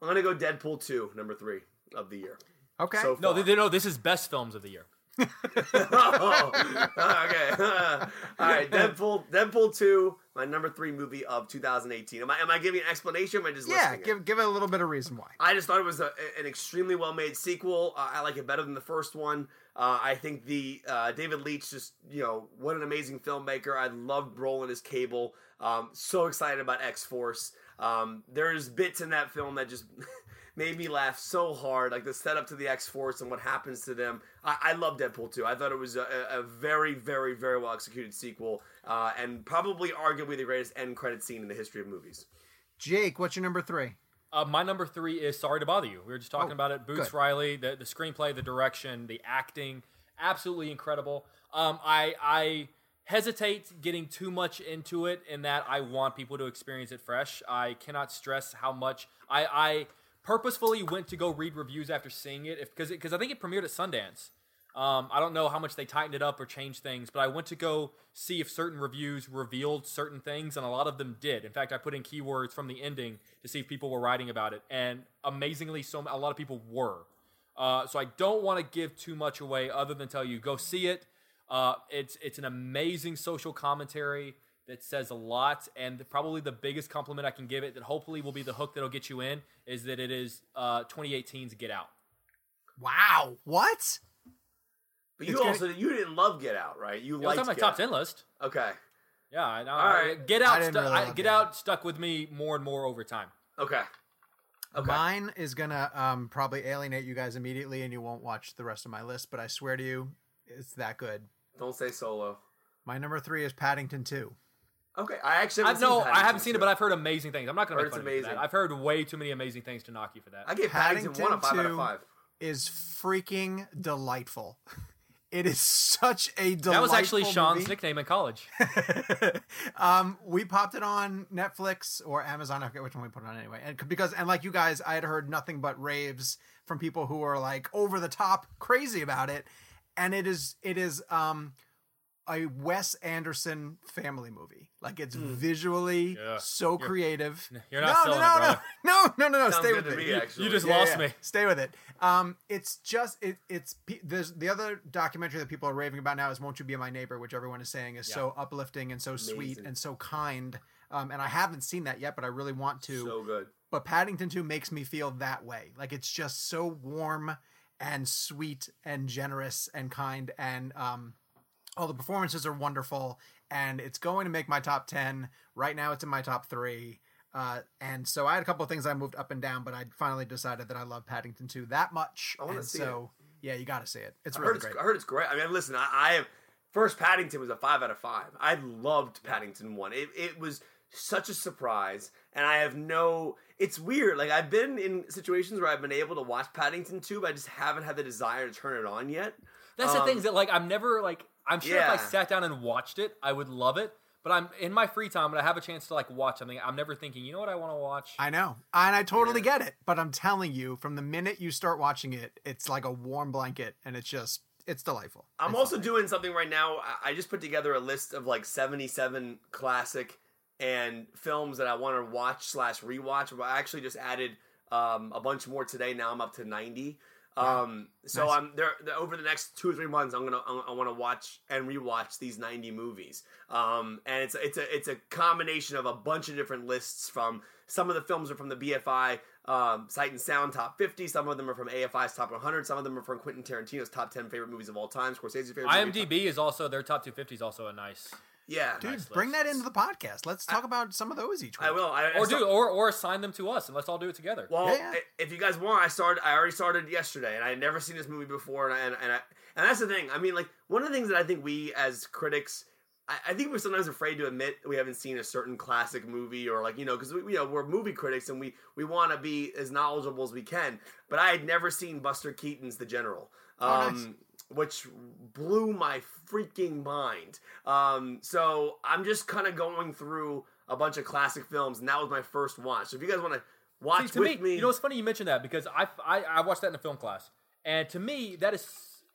[SPEAKER 3] I'm gonna go Deadpool two, number three of the year.
[SPEAKER 1] okay.
[SPEAKER 3] So
[SPEAKER 4] No,
[SPEAKER 3] far.
[SPEAKER 4] they, they, no, this is best films of the year.
[SPEAKER 3] Oh, okay. All right, Deadpool. Deadpool two, my number three movie of 2018. Am I am I giving an explanation? Or am I just
[SPEAKER 1] yeah,
[SPEAKER 3] listing it?
[SPEAKER 1] give give it a little bit of reason why.
[SPEAKER 3] I just thought it was a, an extremely well made sequel. Uh, I like it better than the first one. Uh, I think the uh, David Leitch just you know what an amazing filmmaker. I loved Brolin as Cable. Um, so excited about X Force. Um, there's bits in that film that just made me laugh so hard, like the setup to the X Force and what happens to them. I, I love Deadpool 2. I thought it was a, a very, very, very well executed sequel, uh, and probably arguably the greatest end credit scene in the history of movies.
[SPEAKER 1] Jake, what's your number three?
[SPEAKER 4] Uh, my number three is Sorry to Bother You. We were just talking
[SPEAKER 1] Oh,
[SPEAKER 4] about it. Boots
[SPEAKER 1] good.
[SPEAKER 4] Riley, the, the screenplay, the direction, the acting, absolutely incredible. Um, I I hesitate getting too much into it in that I want people to experience it fresh. I cannot stress how much I I purposefully went to go read reviews after seeing it because because I think it premiered at Sundance. Um, I don't know how much they tightened it up or changed things, but I went to go see if certain reviews revealed certain things, and a lot of them did. In fact, I put in keywords from the ending to see if people were writing about it, and amazingly, so a lot of people were. Uh, so I don't want to give too much away, other than tell you go see it. Uh, it's it's an amazing social commentary that says a lot, and probably the biggest compliment I can give it, that hopefully will be the hook that'll get you in, is that it is uh, 2018's Get Out.
[SPEAKER 1] Wow. What?
[SPEAKER 3] But you
[SPEAKER 1] It's gonna-
[SPEAKER 3] also you didn't love Get Out, right? You
[SPEAKER 4] It was
[SPEAKER 3] liked
[SPEAKER 4] on my
[SPEAKER 3] Get
[SPEAKER 4] top
[SPEAKER 3] Out.
[SPEAKER 4] ten list.
[SPEAKER 3] Okay,
[SPEAKER 4] Yeah, I know.
[SPEAKER 3] All right.
[SPEAKER 4] Get Out,
[SPEAKER 1] didn't
[SPEAKER 4] stu-
[SPEAKER 1] really
[SPEAKER 4] I- Get
[SPEAKER 1] Get
[SPEAKER 4] Out stuck with me more and more over time.
[SPEAKER 3] okay, okay.
[SPEAKER 1] Mine is gonna um, probably alienate you guys immediately, and you won't watch the rest of my list. But I swear to you, it's that good.
[SPEAKER 3] Don't say Solo.
[SPEAKER 1] My number three is Paddington Two.
[SPEAKER 3] Okay, I actually
[SPEAKER 4] I
[SPEAKER 3] haven't
[SPEAKER 4] no,
[SPEAKER 3] seen
[SPEAKER 4] I haven't seen it, but I've heard amazing things. I'm not going to
[SPEAKER 3] Heard
[SPEAKER 4] make
[SPEAKER 3] it's
[SPEAKER 4] fun of you for
[SPEAKER 3] amazing.
[SPEAKER 4] that. I've heard way too many amazing things to knock you for that.
[SPEAKER 3] I give Paddington, one a five out of
[SPEAKER 1] Paddington
[SPEAKER 3] five.
[SPEAKER 1] Is freaking delightful. It is such a delightful.
[SPEAKER 4] that was actually Sean's
[SPEAKER 1] movie.
[SPEAKER 4] nickname in college.
[SPEAKER 1] um, we popped it on Netflix or Amazon. I forget which one we put it on anyway. And because and like you guys, I had heard nothing but raves from people who were like over the top crazy about it. And it is it is um a Wes Anderson family movie. Like it's visually
[SPEAKER 4] Hmm. Yeah.
[SPEAKER 1] so creative.
[SPEAKER 4] you're not
[SPEAKER 1] no,
[SPEAKER 4] selling
[SPEAKER 1] no,
[SPEAKER 4] it,
[SPEAKER 1] no,
[SPEAKER 4] brother.
[SPEAKER 1] no, no, no, no,
[SPEAKER 3] Sounds
[SPEAKER 1] Stay with
[SPEAKER 3] to
[SPEAKER 1] me.
[SPEAKER 3] me, actually.
[SPEAKER 4] You just
[SPEAKER 1] Yeah,
[SPEAKER 4] lost
[SPEAKER 1] yeah.
[SPEAKER 4] me.
[SPEAKER 1] Stay with it. Um, it's just it, it's there's the other documentary that people are raving about now is "Won't You Be My Neighbor," which everyone is saying is so uplifting and so sweet and so kind. Um, and I haven't seen that yet, but I really want to.
[SPEAKER 3] So good.
[SPEAKER 1] but Paddington Two makes me feel that way. Like it's just so warm and sweet and generous and kind and um, all the performances are wonderful and it's going to make my top 10 right now it's in my top three uh, and so i had a couple of things i moved up and down but i finally decided that i love paddington 2 that much
[SPEAKER 3] I wanna
[SPEAKER 1] and
[SPEAKER 3] see
[SPEAKER 1] so yeah you gotta see it it's
[SPEAKER 3] I
[SPEAKER 1] really
[SPEAKER 3] heard, it's,
[SPEAKER 1] great
[SPEAKER 3] I heard it's great. I mean, listen, I, I have first Paddington was a five out of five. I loved Paddington one. It it was such a surprise, and I have no. It's weird. Like I've been in situations where I've been able to watch Paddington two, but I just haven't had the desire to turn it on yet.
[SPEAKER 4] That's the
[SPEAKER 3] Um,
[SPEAKER 4] things that like I'm never like I'm sure if I sat down and watched it, I would love it. But I'm in my free time when I have a chance to like watch something. I'm never thinking, you know what I want to watch.
[SPEAKER 1] I know, and I totally get it. But I'm telling you, from the minute you start watching it, it's like a warm blanket, and it's just it's delightful.
[SPEAKER 3] I'm also doing something right now. I- I just put together a list of like 77 classic and films that I want to watch slash rewatch. But I actually just added um, a bunch more today. Now I'm up to 90. Um, so
[SPEAKER 1] Nice.
[SPEAKER 3] I'm there over the next two or three months. I'm gonna I want to watch and rewatch these 90 movies. Um, and it's it's a it's a combination of a bunch of different lists from some of the films are from the BFI um, Sight and Sound Top 50. Some of them are from AFI's Top 100. Some of them are from Quentin Tarantino's Top 10 favorite movies of all time. Scorsese's favorite. movie.
[SPEAKER 4] IMDb is also their top 250 is also a nice.
[SPEAKER 3] Yeah,
[SPEAKER 1] Dude,
[SPEAKER 4] Nice
[SPEAKER 1] bring
[SPEAKER 4] list.
[SPEAKER 1] that into the podcast. Let's talk about some of those each week.
[SPEAKER 3] I will. I, I
[SPEAKER 4] Or
[SPEAKER 3] start-
[SPEAKER 4] do or or assign them to us and let's all do it together.
[SPEAKER 3] Well,
[SPEAKER 1] Yeah, yeah.
[SPEAKER 3] if you guys want, I started. I already started yesterday, and I had never seen this movie before, and I, and and, I, and that's the thing. I mean, like one of the things that I think we as critics, I, I think we're sometimes afraid to admit we haven't seen a certain classic movie, or like you know, because we you know we're movie critics and we we want to be as knowledgeable as we can. But I had never seen Buster Keaton's The General. Um,
[SPEAKER 1] Oh, nice.
[SPEAKER 3] Which blew my freaking mind. Um, so I'm just kind of going through a bunch of classic films, and that was my first watch. So if you guys want to watch
[SPEAKER 4] See, to
[SPEAKER 3] with
[SPEAKER 4] me, you know, it's funny you mentioned that because I, I I watched that in a film class, and to me, that is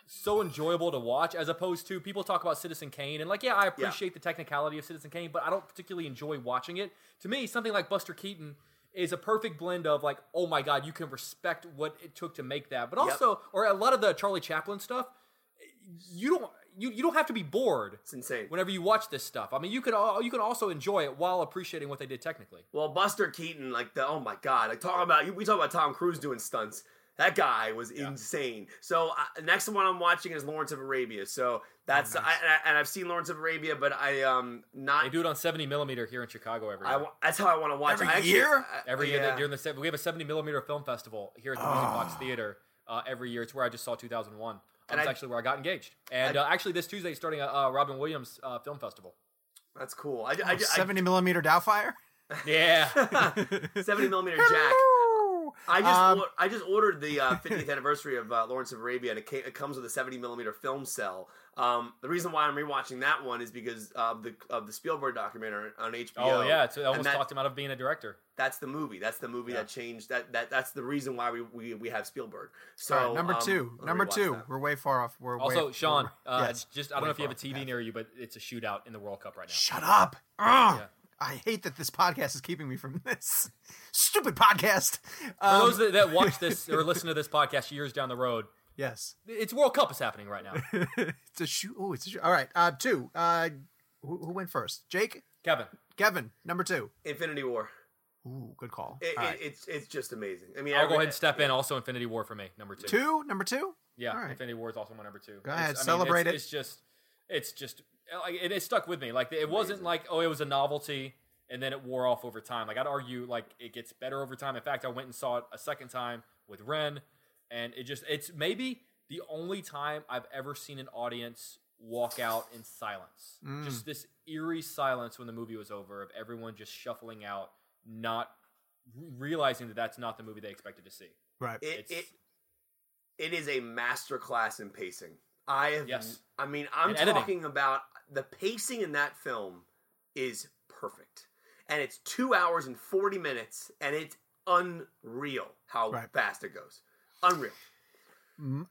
[SPEAKER 4] so enjoyable to watch as opposed to people talk about Citizen Kane and like, yeah, I appreciate the technicality of Citizen Kane, but I don't particularly enjoy watching it. To me, something like Buster Keaton is a perfect blend of like, oh my god, you can respect what it took to make that, but
[SPEAKER 3] Yep.
[SPEAKER 4] also, or a lot of the Charlie Chaplin stuff, you don't. You, you don't have to be bored
[SPEAKER 3] It's insane.
[SPEAKER 4] whenever you watch this stuff. I mean, you could al- you can also enjoy it while appreciating what they did technically.
[SPEAKER 3] Well, Buster Keaton, like the oh my god, like talk about we talk about Tom Cruise doing stunts. That guy was insane. So uh, next one I'm watching is Lawrence of Arabia. So that's I, and I, and I've seen Lawrence of Arabia, but I um not
[SPEAKER 4] They do it on 70 millimeter here in Chicago every year.
[SPEAKER 3] I, that's how I want to watch
[SPEAKER 1] Every
[SPEAKER 3] it. I actually-
[SPEAKER 1] year?
[SPEAKER 3] I-
[SPEAKER 4] Every year
[SPEAKER 3] yeah.
[SPEAKER 4] that during the we have a 70 millimeter film festival here at the Music Box Theater uh, every year. It's where I just saw 2001.
[SPEAKER 3] And
[SPEAKER 4] That's
[SPEAKER 3] I-
[SPEAKER 4] actually where I got engaged. And
[SPEAKER 3] I-
[SPEAKER 4] uh, actually, this Tuesday, starting a uh, Robin Williams uh, film festival.
[SPEAKER 3] That's cool. I, I, I,
[SPEAKER 1] Seventy millimeter Doubtfire.
[SPEAKER 4] Yeah,
[SPEAKER 3] 70 millimeter Jack. I just
[SPEAKER 1] Um,
[SPEAKER 3] or- I just ordered the uh, 50th anniversary of uh, Lawrence of Arabia, and it, ca- it comes with a 70 millimeter film cell. Um, the reason why I'm rewatching that one is because of the of the Spielberg documentary on HBO.
[SPEAKER 4] oh yeah, it's, it almost
[SPEAKER 3] that-
[SPEAKER 4] talked him out of being a director.
[SPEAKER 3] That's the movie. That's the movie
[SPEAKER 4] Yeah.
[SPEAKER 3] that changed. That that that's the reason why we we, we have Spielberg. So
[SPEAKER 1] All right, number
[SPEAKER 3] um,
[SPEAKER 1] two.
[SPEAKER 3] I'm
[SPEAKER 1] Number two.
[SPEAKER 3] that.
[SPEAKER 1] We're way far off. We're
[SPEAKER 4] Also,
[SPEAKER 1] way,
[SPEAKER 4] Sean,
[SPEAKER 1] we're-
[SPEAKER 4] uh,
[SPEAKER 1] yes,
[SPEAKER 4] just I don't know if you have a TV
[SPEAKER 1] off.
[SPEAKER 4] near you, but it's a shootout in the World Cup right now.
[SPEAKER 1] Shut up!
[SPEAKER 4] Yeah.
[SPEAKER 1] I hate that this podcast is keeping me from this stupid podcast.
[SPEAKER 4] For
[SPEAKER 1] Um,
[SPEAKER 4] those that, that watch this or listen to this podcast years down the road,
[SPEAKER 1] yes,
[SPEAKER 4] it's World Cup is happening right now.
[SPEAKER 1] it's a shoot. Oh, it's a shoot. All right, uh, two. Uh, who, who went first? Jake,
[SPEAKER 4] Kevin,
[SPEAKER 1] Kevin, number two.
[SPEAKER 3] Infinity War.
[SPEAKER 1] Ooh, good call.
[SPEAKER 3] It, it,
[SPEAKER 1] right.
[SPEAKER 3] It's it's just amazing. I mean,
[SPEAKER 4] I'll
[SPEAKER 3] every-
[SPEAKER 4] go ahead and step in. Also, Infinity War for me, number two.
[SPEAKER 1] two, number two.
[SPEAKER 4] Yeah,
[SPEAKER 1] All right.
[SPEAKER 4] Infinity War is also my number two.
[SPEAKER 1] Go
[SPEAKER 4] It's-
[SPEAKER 1] ahead,
[SPEAKER 4] I mean,
[SPEAKER 1] celebrate
[SPEAKER 4] it's,
[SPEAKER 1] it.
[SPEAKER 4] It's just, it's just like it, it stuck with me. Like it wasn't like oh, it was a novelty and then it wore off over time. Like I'd argue like it gets better over time. In fact, I went and saw it a second time with Ren, and it just it's maybe the only time I've ever seen an audience walk out in silence.
[SPEAKER 1] Mm.
[SPEAKER 4] Just this eerie silence when the movie was over of everyone just shuffling out, not realizing that that's not the movie they expected to see.
[SPEAKER 1] Right.
[SPEAKER 3] It,
[SPEAKER 4] It's
[SPEAKER 3] it it is a masterclass in pacing. I have.
[SPEAKER 4] Yes.
[SPEAKER 3] I mean, I'm
[SPEAKER 4] And editing.
[SPEAKER 3] talking about the pacing in that film is perfect, and it's two hours and forty minutes, and it's unreal how
[SPEAKER 1] Right.
[SPEAKER 3] fast it goes. Unreal.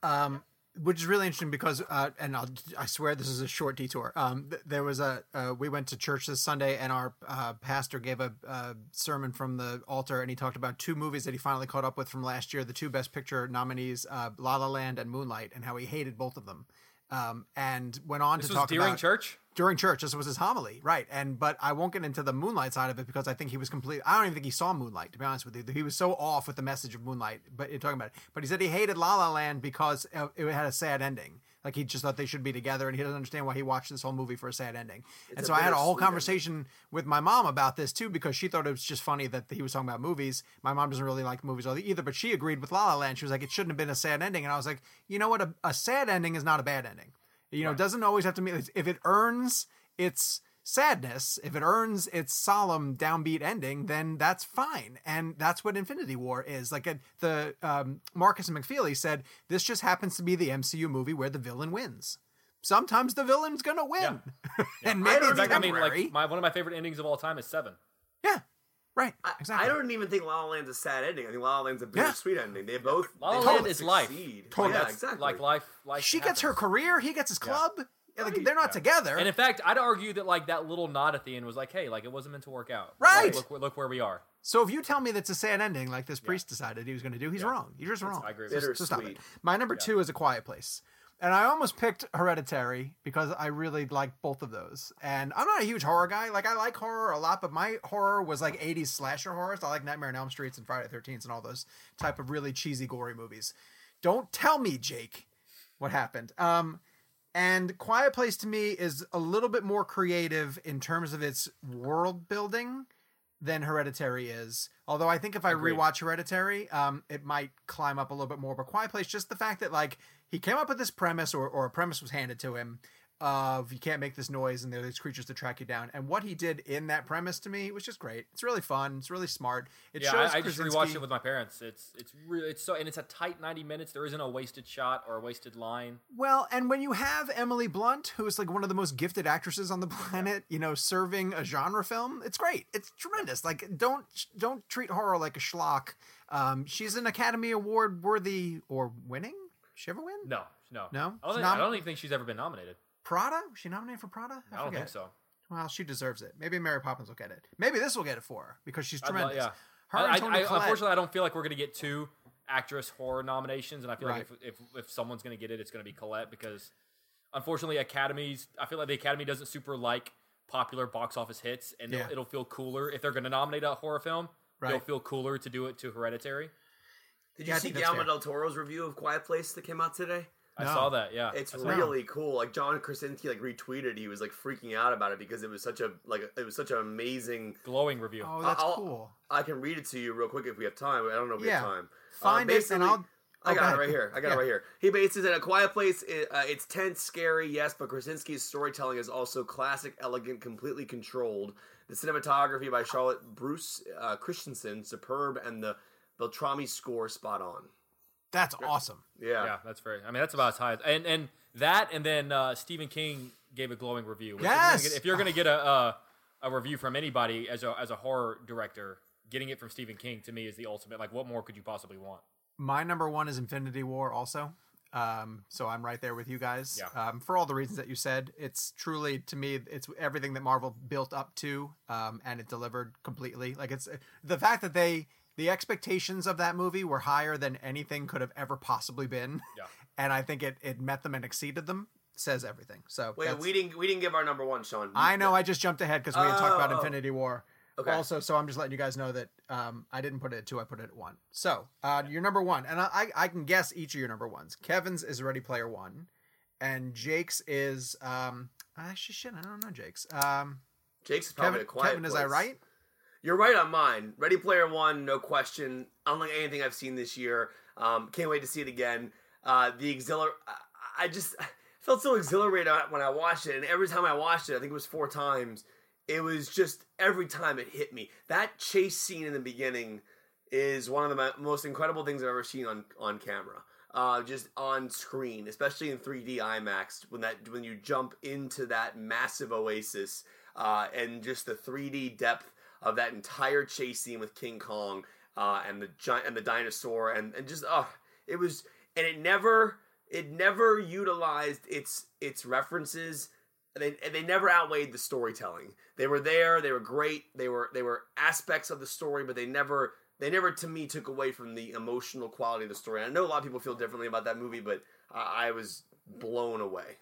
[SPEAKER 1] um, which is really interesting because, uh, and I'll, I swear this is a short detour. Um, th- there was a uh, we went to church this Sunday, and our uh, pastor gave a, sermon from the altar, and he talked about two movies that he finally caught up with from last year, the two Best Picture nominees, uh, La La Land and Moonlight, and how he hated both of them. Um, and went on
[SPEAKER 4] This
[SPEAKER 1] to talk
[SPEAKER 4] during
[SPEAKER 1] about
[SPEAKER 4] church.
[SPEAKER 1] during church. This was his homily, right? And but I won't get into the Moonlight side of it because I think he was complete. I don't even think he saw Moonlight. To be honest with you, he was so off with the message of Moonlight. But you're talking about it. But he said he hated La La Land because uh, it had a sad ending. Like he just thought they should be together, and he doesn't understand why he watched this whole movie for a sad ending. and so I had a whole conversation with my mom about this too because she thought it was just funny that he was talking about movies. My mom doesn't really like movies either, but she agreed with La La Land. She was like, it shouldn't have been a sad ending, and I was like, you know what? A, a sad ending is not a bad ending. You know, it doesn't always have to mean if it earns its sadness, if it earns its solemn downbeat ending, then that's fine. And that's what Infinity War is. Like uh, the um, Marcus and McFeely said, this just happens to be the MCU movie where the villain wins. Sometimes the villain's gonna win, and maybe
[SPEAKER 3] don't
[SPEAKER 1] it's
[SPEAKER 4] In I mean, like my, one of my favorite endings of all time is Seven.
[SPEAKER 1] yeah, right.
[SPEAKER 3] I,
[SPEAKER 1] exactly.
[SPEAKER 3] I don't even think La La Land's a sad ending. I think La La Land's a bittersweet ending. They both
[SPEAKER 4] La La
[SPEAKER 3] they
[SPEAKER 4] Land
[SPEAKER 3] both
[SPEAKER 4] is life.
[SPEAKER 3] succeed.
[SPEAKER 1] Totally.
[SPEAKER 3] Yeah, exactly.
[SPEAKER 4] Like life, life.
[SPEAKER 1] She gets her career. He gets his club. Yeah, Like they're not
[SPEAKER 4] Yeah.
[SPEAKER 1] together.
[SPEAKER 4] And in fact, I'd argue that like that little nod at the end was like, hey, like it wasn't meant to work out.
[SPEAKER 1] Right.
[SPEAKER 4] Like, look, look where we are.
[SPEAKER 1] So if you tell me that's a sad ending, like this priest decided he was going to do, he's wrong. You're just wrong.
[SPEAKER 4] I agree with
[SPEAKER 1] So- so stop it. My number two is A Quiet Place. And I almost picked Hereditary because I really like both of those. And I'm not a huge horror guy. Like I like horror a lot, but my horror was like 80s slasher horrors. I like Nightmare on Elm Streets and Friday the 13th and all those type of really cheesy, gory movies. Don't tell me, Jake, what happened. Um, and Quiet Place to me is a little bit more creative in terms of its world building than Hereditary is. Although I think if I
[SPEAKER 4] Agreed.
[SPEAKER 1] rewatch Hereditary, um, it might climb up a little bit more. But Quiet Place, just the fact that like he came up with this premise, or or a premise was handed to him of you can't make this noise and there are these creatures to track you down. And what he did in that premise to me was just great. It's really fun. It's really smart. It
[SPEAKER 4] yeah,
[SPEAKER 1] shows
[SPEAKER 4] I, I just rewatched it with my parents. It's it's really it's so and it's a tight ninety minutes. There isn't a wasted shot or a wasted line.
[SPEAKER 1] Well, and when you have Emily Blunt, who is like one of the most gifted actresses on the planet, you know, serving a genre film, it's great. It's tremendous. Like don't don't treat horror like a schlock. Um, she's an Academy Award worthy or winning. She ever win?
[SPEAKER 4] No, no,
[SPEAKER 1] No?
[SPEAKER 4] I don't, think,
[SPEAKER 1] not-
[SPEAKER 4] I don't even think she's ever been nominated.
[SPEAKER 1] Prada? Was she nominated for Prada?
[SPEAKER 4] I, don't think so.
[SPEAKER 1] Well, she deserves it. Maybe Mary Poppins will get it. Maybe this will get it for her because she's
[SPEAKER 4] I'd
[SPEAKER 1] tremendous.
[SPEAKER 4] yeah.
[SPEAKER 1] Her
[SPEAKER 4] I,
[SPEAKER 1] and
[SPEAKER 4] I, I,
[SPEAKER 1] Collette-
[SPEAKER 4] unfortunately, I don't feel like we're gonna get two actress horror nominations, and I feel
[SPEAKER 1] Right.
[SPEAKER 4] like if, if if someone's gonna get it, it's gonna be Collette because unfortunately, academies. I feel like the Academy doesn't super like popular box office hits, and
[SPEAKER 1] Yeah.
[SPEAKER 4] it'll, it'll feel cooler if they're gonna nominate a horror film. They'll feel cooler to do it to Hereditary.
[SPEAKER 3] Did you
[SPEAKER 1] Yeah,
[SPEAKER 3] see
[SPEAKER 1] think
[SPEAKER 3] Guillermo del Toro's review of Quiet Place that came out today?
[SPEAKER 4] I
[SPEAKER 1] No.
[SPEAKER 4] saw that. Yeah,
[SPEAKER 3] It's
[SPEAKER 4] I saw
[SPEAKER 3] really cool. Like John Krasinski like retweeted, he was like freaking out about it because it was such a like it was such an amazing.
[SPEAKER 4] glowing review.
[SPEAKER 1] Oh, that's
[SPEAKER 3] I'll-
[SPEAKER 1] cool.
[SPEAKER 3] I can read it to you real quick if we have time. I don't know if we
[SPEAKER 1] Yeah.
[SPEAKER 3] have time.
[SPEAKER 1] Find it and I'll.
[SPEAKER 3] I
[SPEAKER 1] go
[SPEAKER 3] got it right here. I got
[SPEAKER 1] Yeah.
[SPEAKER 3] it right here. He bases it a quiet place. It, uh, it's tense, scary, yes, but Krasinski's storytelling is also classic, elegant, completely controlled. The cinematography by Charlotte Bruus uh, Christensen, superb, and the Beltrami score spot on.
[SPEAKER 1] That's awesome.
[SPEAKER 3] Yeah.
[SPEAKER 4] yeah, that's very. I mean, that's about as high as and and that, and then uh, Stephen King gave a glowing review. which if you're gonna
[SPEAKER 1] Yes!
[SPEAKER 4] get- If you're going to get a, a a review from anybody as a as a horror director, getting it from Stephen King to me is the ultimate. Like, what more could you possibly want?
[SPEAKER 1] My number one is Infinity War, also. Um, so I'm right there with you guys.
[SPEAKER 4] Yeah.
[SPEAKER 1] Um, for all the reasons that you said, it's truly to me, it's everything that Marvel built up to, um, and it delivered completely. Like it's the fact that they the expectations of that movie were higher than anything could have ever possibly been.
[SPEAKER 4] Yeah.
[SPEAKER 1] And I think it it met them and exceeded them. Says everything. So
[SPEAKER 3] Wait,
[SPEAKER 1] that's-
[SPEAKER 3] we didn't we didn't give our number one, Sean.
[SPEAKER 1] I know I just jumped ahead because we had talked about
[SPEAKER 3] Oh.
[SPEAKER 1] Infinity War.
[SPEAKER 3] Okay.
[SPEAKER 1] Also, so I'm just letting you guys know that um, I didn't put it at two, I put it at one. So uh, your number one, and I, I I can guess each of your number ones. Kevin's is Ready Player One, and Jake's is um actually shit, I don't know Jake's. Um,
[SPEAKER 3] Jake's is probably
[SPEAKER 1] Kevin,
[SPEAKER 3] a quiet.
[SPEAKER 1] Kevin, is I right?
[SPEAKER 3] You're right on mine. Ready Player One, no question. Unlike anything I've seen this year. Um, can't wait to see it again. Uh, the exhilar, I, I just felt so exhilarated when I watched it, and every time I watched it, I think it was four times. It was just every time it hit me. That chase scene in the beginning is one of the most incredible things I've ever seen on on camera. Uh, just on screen, especially in 3D IMAX, when that when you jump into that massive oasis uh, and just the 3D depth of that entire chase scene with King Kong uh, and the giant and the dinosaur and and just oh, it was and it never it never utilized its its references. And They they never outweighed the storytelling. They were there. They were great. They were they were aspects of the story, but they never they never to me took away from the emotional quality of the story. And I know a lot of people feel differently about that movie, but I, I was blown away.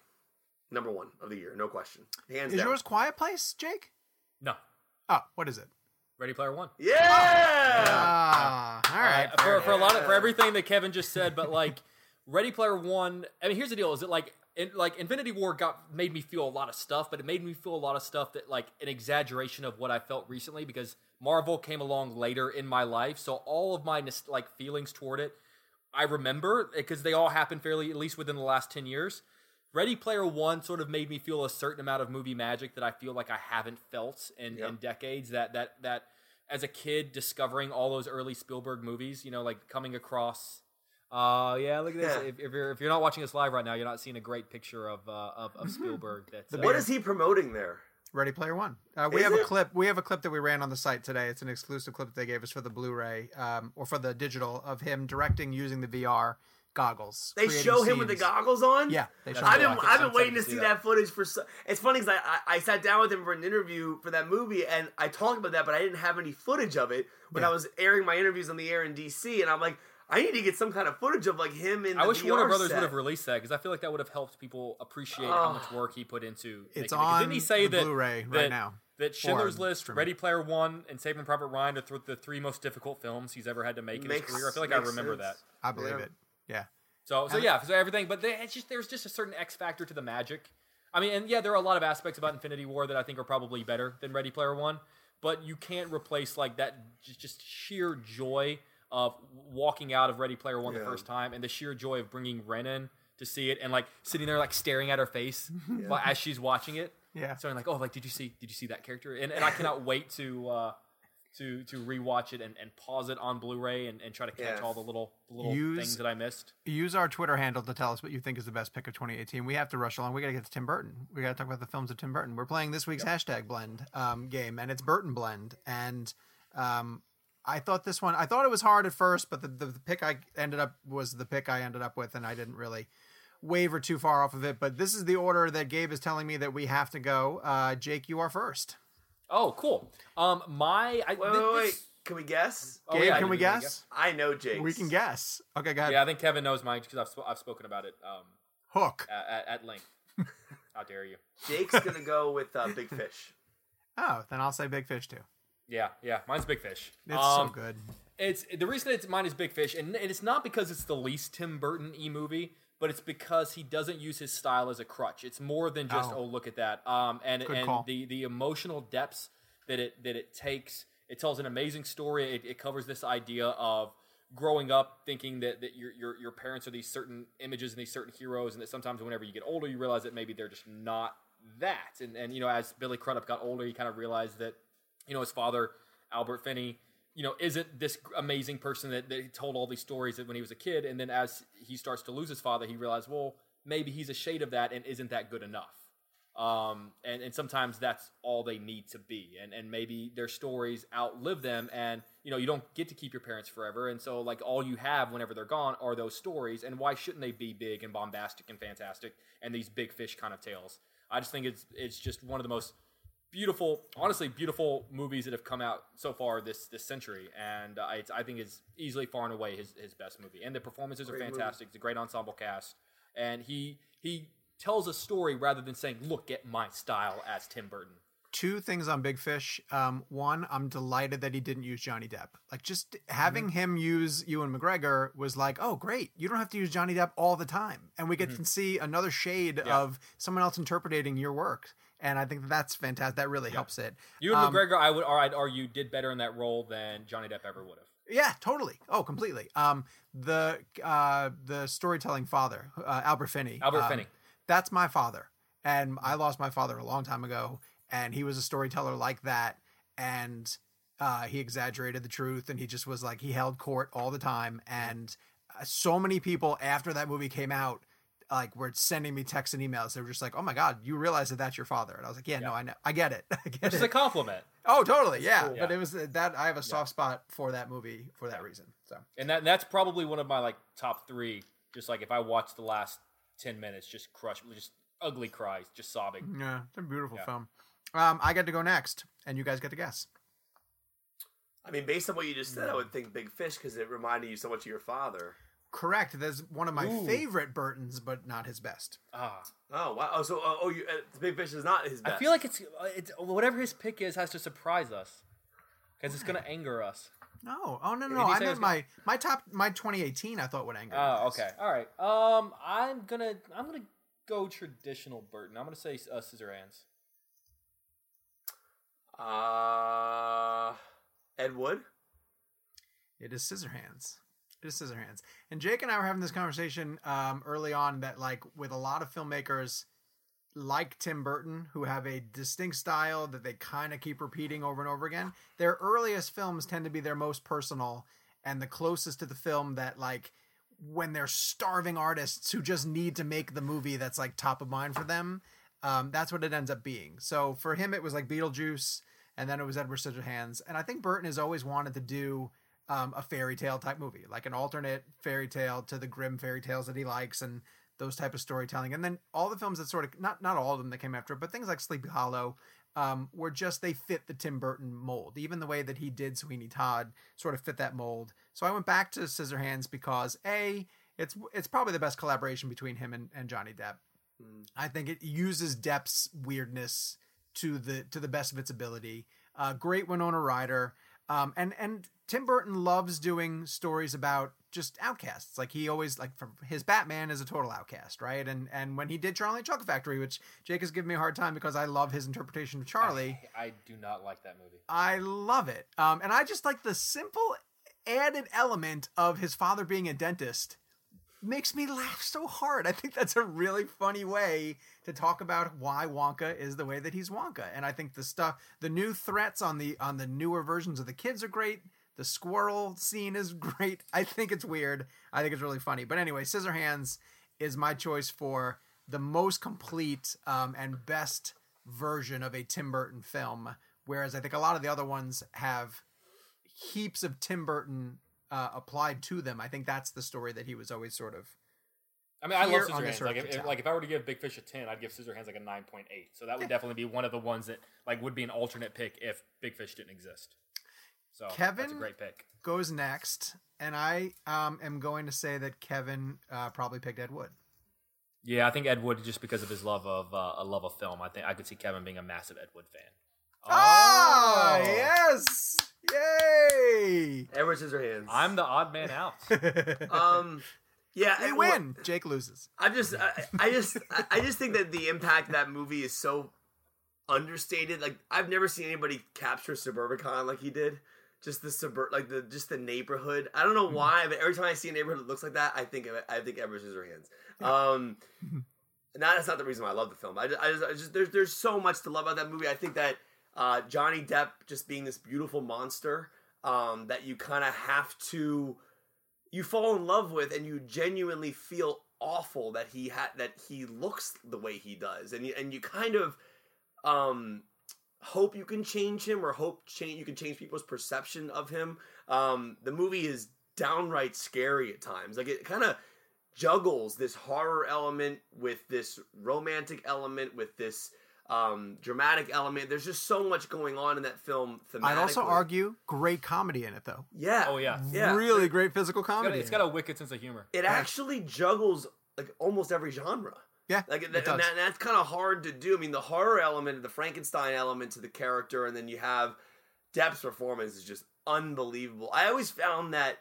[SPEAKER 3] Number one of the year, no question, hands
[SPEAKER 1] Is
[SPEAKER 3] down.
[SPEAKER 1] yours Quiet Place, Jake?
[SPEAKER 4] No,
[SPEAKER 1] Oh, what is it?
[SPEAKER 4] Ready Player One.
[SPEAKER 3] Yeah.
[SPEAKER 1] Ah, all right.
[SPEAKER 4] Uh, for, for a lot of for everything that Kevin just said, but like Ready Player One. I mean, here's the deal: is it like in, like Infinity War got made me feel a lot of stuff, but it made me feel a lot of stuff that like an exaggeration of what I felt recently because Marvel came along later in my life, so all of my like feelings toward it, I remember because they all happened fairly at least within the last ten years. Ready Player One sort of made me feel a certain amount of movie magic that I feel like I haven't felt in,
[SPEAKER 3] Yep.
[SPEAKER 4] in decades. That that that as a kid discovering all those early Spielberg movies, you know, like coming across. Uh, yeah, look at this.
[SPEAKER 3] Yeah.
[SPEAKER 4] If, if you're if you're not watching us live right now, you're not seeing a great picture of uh, of, of Spielberg. That's uh,
[SPEAKER 3] What is he promoting there?
[SPEAKER 1] Ready Player One. Uh, we
[SPEAKER 3] Is
[SPEAKER 1] have a clip. We have a clip that we ran on the site today. It's an exclusive clip that they gave us for the Blu-ray um, or for the digital of him directing using the VR goggles.
[SPEAKER 3] They show him with the goggles on.
[SPEAKER 1] Yeah, they show.
[SPEAKER 3] I've been. I've been waiting to see
[SPEAKER 4] to see
[SPEAKER 3] that. footage for. So, it's funny because I, I I sat down with him for an interview for that movie and I talked about that, but I didn't have any footage of it when
[SPEAKER 1] Yeah.
[SPEAKER 3] I was airing my interviews on the air in DC, and I'm like, I need to get some kind of footage of like him in.
[SPEAKER 4] I
[SPEAKER 3] the
[SPEAKER 4] wish
[SPEAKER 3] VR
[SPEAKER 4] Warner Brothers
[SPEAKER 3] set.
[SPEAKER 4] would have released that because I feel like that would have helped people appreciate how
[SPEAKER 3] Oh.
[SPEAKER 4] much ah. work he put into.
[SPEAKER 1] It's
[SPEAKER 4] making it. 'Cause
[SPEAKER 1] on
[SPEAKER 4] Didn't he say
[SPEAKER 1] the
[SPEAKER 4] that
[SPEAKER 1] Blu-ray right
[SPEAKER 4] that-
[SPEAKER 1] now
[SPEAKER 4] That Schindler's
[SPEAKER 1] for
[SPEAKER 4] List. Ready Player One, and Saving Private Ryan are th- the three most difficult films he's ever had to make in
[SPEAKER 3] Makes-
[SPEAKER 4] his career. I feel like I remember
[SPEAKER 3] sense.
[SPEAKER 4] that.
[SPEAKER 1] I believe
[SPEAKER 3] Yeah.
[SPEAKER 1] it. Yeah.
[SPEAKER 4] So, so
[SPEAKER 1] And-
[SPEAKER 4] yeah, so everything, but they, it's just there's just a certain X factor to the magic. I mean, and yeah, there are a lot of aspects about Infinity War that I think are probably better than Ready Player One, but you can't replace like that just, sheer joy of walking out of Ready Player One the first time and the sheer joy of bringing Ren in to see it and like sitting there like staring at her face while, as she's watching it.
[SPEAKER 1] Yeah.
[SPEAKER 4] So I'm like, oh, like did you see did you see that character? And, and I cannot wait to uh, to to rewatch it and, and pause it on Blu-ray and, and try to catch
[SPEAKER 3] Yeah.
[SPEAKER 4] all the little little
[SPEAKER 1] Use-
[SPEAKER 4] things that I missed.
[SPEAKER 1] Use our Twitter handle to tell us what you think is the best pick of 2018. We have to rush along. We got to get to Tim Burton. We got to talk about the films of Tim Burton. We're playing this week's hashtag blend um, game, and it's Burton blend. And um, I thought this one, I thought it was hard at first, but the, the, the pick I ended up was the pick I ended up with, and I didn't really waver too far off of it. But this is the order that Gabe is telling me that we have to go. Uh, Jake, you are first.
[SPEAKER 4] Oh, cool. Um, my I,
[SPEAKER 3] Wait,
[SPEAKER 4] thi-
[SPEAKER 3] wait, wait. Can we guess?
[SPEAKER 4] Oh,
[SPEAKER 1] Gabe,
[SPEAKER 4] yeah,
[SPEAKER 1] can we
[SPEAKER 4] didn't
[SPEAKER 1] guess?
[SPEAKER 3] I know Jake.
[SPEAKER 1] We can guess. Okay, go ahead.
[SPEAKER 4] Yeah, I think Kevin knows mine because I've, sp- I've spoken about it um,
[SPEAKER 1] Hook.
[SPEAKER 4] at, at length. How dare you?
[SPEAKER 3] Jake's gonna go with uh, Big Fish.
[SPEAKER 1] Oh, then I'll say Big Fish too.
[SPEAKER 4] Yeah, yeah, mine's Big Fish.
[SPEAKER 1] It's
[SPEAKER 4] Um,
[SPEAKER 1] so good.
[SPEAKER 4] It's the reason it's mine is Big Fish, and it's not because it's the least Tim Burton e movie, but it's because he doesn't use his style as a crutch. It's more than just
[SPEAKER 1] Oh.
[SPEAKER 4] oh, look at that. Um, and
[SPEAKER 1] Good
[SPEAKER 4] and
[SPEAKER 1] call.
[SPEAKER 4] the the emotional depths that it that it takes. It tells an amazing story. It, it covers this idea of growing up thinking that, that your, your your parents are these certain images and these certain heroes, and that sometimes whenever you get older, you realize that maybe they're just not that. And and you know, as Billy Crudup got older, he kind of realized that you know his father Albert Finney, you know, isn't this amazing person that, that told all these stories that when he was a kid, and then as he starts to lose his father, he realized, well, maybe he's a shade of that, and isn't that good enough? Um, and, and sometimes that's all they need to be, and and maybe their stories outlive them, and you know you don't get to keep your parents forever, and so like all you have whenever they're gone are those stories, and why shouldn't they be big and bombastic and fantastic and these big fish kind of tales? I just think it's it's just one of the most beautiful, honestly, beautiful movies that have come out so far this this century, and uh, it's, I think it's easily far and away his his best movie. And the performances are
[SPEAKER 3] Great movie.
[SPEAKER 4] fantastic. It's a great ensemble cast, and he he tells a story rather than saying, "Look at my style" as Tim Burton.
[SPEAKER 1] two things on Big Fish. Um, one, I'm delighted that he didn't use Johnny Depp. Like just having
[SPEAKER 4] Mm-hmm.
[SPEAKER 1] him use Ewan McGregor was like, oh great, you don't have to use Johnny Depp all the time, and we get to see another shade
[SPEAKER 4] Mm-hmm. Yeah.
[SPEAKER 1] of someone else interpreting your work. And I think that that's fantastic. That really helps it.
[SPEAKER 4] You and
[SPEAKER 1] Um,
[SPEAKER 4] McGregor, I would, or I'd argue, did better in that role than Johnny Depp ever would have.
[SPEAKER 1] Yeah, totally. Oh, completely. Um, the uh, the storytelling father, uh, Albert Finney.
[SPEAKER 4] Albert
[SPEAKER 1] um,
[SPEAKER 4] Finney.
[SPEAKER 1] That's my father, and I lost my father a long time ago, and he was a storyteller like that, and uh, he exaggerated the truth, and he just was like he held court all the time, and uh, so many people after that movie came out. Like were sending me texts and emails. They were just like, "Oh my god, you realize that that's your father?" And I was like, "Yeah, no, I know, I get it, I get
[SPEAKER 4] Which is
[SPEAKER 1] it."
[SPEAKER 4] a compliment.
[SPEAKER 1] oh, totally, yeah.
[SPEAKER 3] cool.
[SPEAKER 1] But it was that I have a soft spot for that movie for that reason. So
[SPEAKER 4] and that that's probably one of my like top three. Just like if I watch the last ten minutes, just crush, just ugly cries, just sobbing.
[SPEAKER 1] Yeah, it's a beautiful
[SPEAKER 4] Yeah.
[SPEAKER 1] film. Um, I get to go next, and you guys get to guess.
[SPEAKER 3] I mean, based on what you just said, I would think Big Fish because it reminded you so much of your father.
[SPEAKER 1] Correct. That's one of my
[SPEAKER 4] Ooh.
[SPEAKER 1] favorite Burtons, but not his best.
[SPEAKER 4] Ah,
[SPEAKER 3] Oh wow! Oh, so uh, oh, you, uh, Big Fish is not his best.
[SPEAKER 4] I feel like it's it's whatever his pick is has to surprise us because it's gonna anger us.
[SPEAKER 1] No, oh no,
[SPEAKER 4] Did
[SPEAKER 1] no. I
[SPEAKER 4] say it
[SPEAKER 1] meant
[SPEAKER 4] was
[SPEAKER 1] my my top my 2018. I thought would anger.
[SPEAKER 4] Oh,
[SPEAKER 1] guys.
[SPEAKER 4] okay, all right. Um, I'm gonna I'm gonna go traditional Burton. I'm gonna say uh, Scissorhands.
[SPEAKER 3] Uh, Ed Wood.
[SPEAKER 1] It is Scissorhands. It is Scissorhands. And Jake and I were having this conversation um, early on that, like, with a lot of filmmakers like Tim Burton, who have a distinct style that they kind of keep repeating over and over again, their earliest films tend to be their most personal and the closest to the film that, like, when they're starving artists who just need to make the movie that's like top of mind for them, um, that's what it ends up being. So for him, it was like Beetlejuice, and then it was Edward Scissorhands. And I think Burton has always wanted to do um, a fairy tale type movie, like an alternate fairy tale to the Grimm fairy tales that he likes, and those type of storytelling. And then all the films that sort of not not all of them that came after, it, but things like Sleepy Hollow. Um, were just they fit the Tim Burton mold. Even the way that he did Sweeney Todd sort of fit that mold. So I went back to Scissorhands because a it's it's probably the best collaboration between him and, and Johnny Depp. I think it uses Depp's weirdness to the to the best of its ability. Uh, great Winona Ryder, um, and and Tim Burton loves doing stories about just outcasts. Like he always like from his Batman is a total outcast, right? And and when he did Charlie and Chocolate Factory, which Jake has given me a hard time because I love his interpretation of Charlie.
[SPEAKER 4] I, I do not like that movie.
[SPEAKER 1] I love it. Um, and I just like the simple added element of his father being a dentist makes me laugh so hard. I think that's a really funny way to talk about why Wonka is the way that he's Wonka. And I think the stuff, the new threats on the on the newer versions of the kids are great. The squirrel scene is great. I think it's weird. I think it's really funny. But anyway, Scissorhands is my choice for the most complete um, and best version of a Tim Burton film. Whereas I think a lot of the other ones have heaps of Tim Burton uh, applied to them. I think that's the story that he was always sort of.
[SPEAKER 4] I mean, I love Scissorhands. Like if, if, like if I were to give Big Fish a ten, I'd give Scissorhands like a nine point eight. So that would definitely be one of the ones that like would be an alternate pick if Big Fish didn't exist. So
[SPEAKER 1] Kevin?
[SPEAKER 4] great pick.
[SPEAKER 1] Goes next, and I um, am going to say that Kevin uh, probably picked Ed Wood.
[SPEAKER 4] Yeah, I think Ed Wood just because of his love of uh, a love of film. I think I could see Kevin being a massive Ed Wood fan.
[SPEAKER 1] Ah,
[SPEAKER 4] Oh!
[SPEAKER 1] yes! Yay!
[SPEAKER 3] Edward Scissorhands.
[SPEAKER 4] I'm the odd man out.
[SPEAKER 3] um, yeah,
[SPEAKER 1] They
[SPEAKER 3] I-
[SPEAKER 1] win. Jake loses.
[SPEAKER 3] I just, I, I just, I- I just think that the impact of that movie is so understated. Like I've never seen anybody capture Suburbicon like he did. Just the suburb, like the just the neighborhood. I don't know why, but every time I see a neighborhood that looks like that, I think of it, I think Edward Scissorhands. Um, and that- that's not the reason why I love the film. I just, I just, I just there's there's so much to love about that movie. I think that uh, Johnny Depp just being this beautiful monster um, that you kind of have to you fall in love with and you genuinely feel awful that he had that he looks the way he does. And you, and you kind of um hope you can change him or hope change you can change people's perception of him. Um the movie is downright scary at times. Like it kind of juggles this horror element with this romantic element with this um dramatic element there's just so much going on in that film
[SPEAKER 1] I'd also argue great comedy in it though.
[SPEAKER 3] yeah
[SPEAKER 4] Oh yeah,
[SPEAKER 3] yeah
[SPEAKER 1] Really great physical comedy.
[SPEAKER 4] It's got,
[SPEAKER 1] comedy.
[SPEAKER 4] a, it's
[SPEAKER 1] in
[SPEAKER 4] got a wicked sense of humor.
[SPEAKER 3] it actually juggles like almost every genre.
[SPEAKER 1] Yeah,
[SPEAKER 3] Like
[SPEAKER 1] it
[SPEAKER 3] and, that, and that's kind of hard to do. I mean, the horror element, the Frankenstein element to the character, and then you have Depp's performance is just unbelievable. I always found that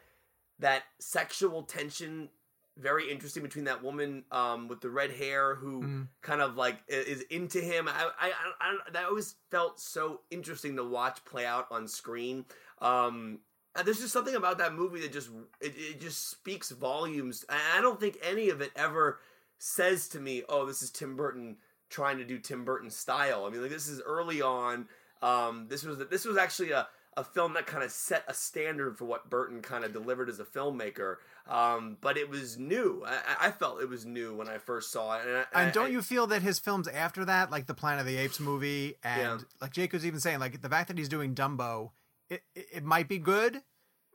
[SPEAKER 3] that sexual tension very interesting between that woman um, with the red hair who
[SPEAKER 1] Mm.
[SPEAKER 3] kind of like is into him. I, I, I, I that always felt so interesting to watch play out on screen. Um, and there's just something about that movie that just it, it just speaks volumes. And I don't think any of it ever says to me, "Oh, this is Tim Burton trying to do Tim Burton style." I mean, like this is early on. Um, this was this was actually a a film that kind of set a standard for what Burton kind of delivered as a filmmaker. Um, but it was new. I, I felt it was new when I first saw it. And, I,
[SPEAKER 1] And don't
[SPEAKER 3] I-
[SPEAKER 1] you feel that his films after that, like the Planet of the Apes movie, and
[SPEAKER 3] Yeah.
[SPEAKER 1] like Jake was even saying, like the fact that he's doing Dumbo, it, it, it might be good,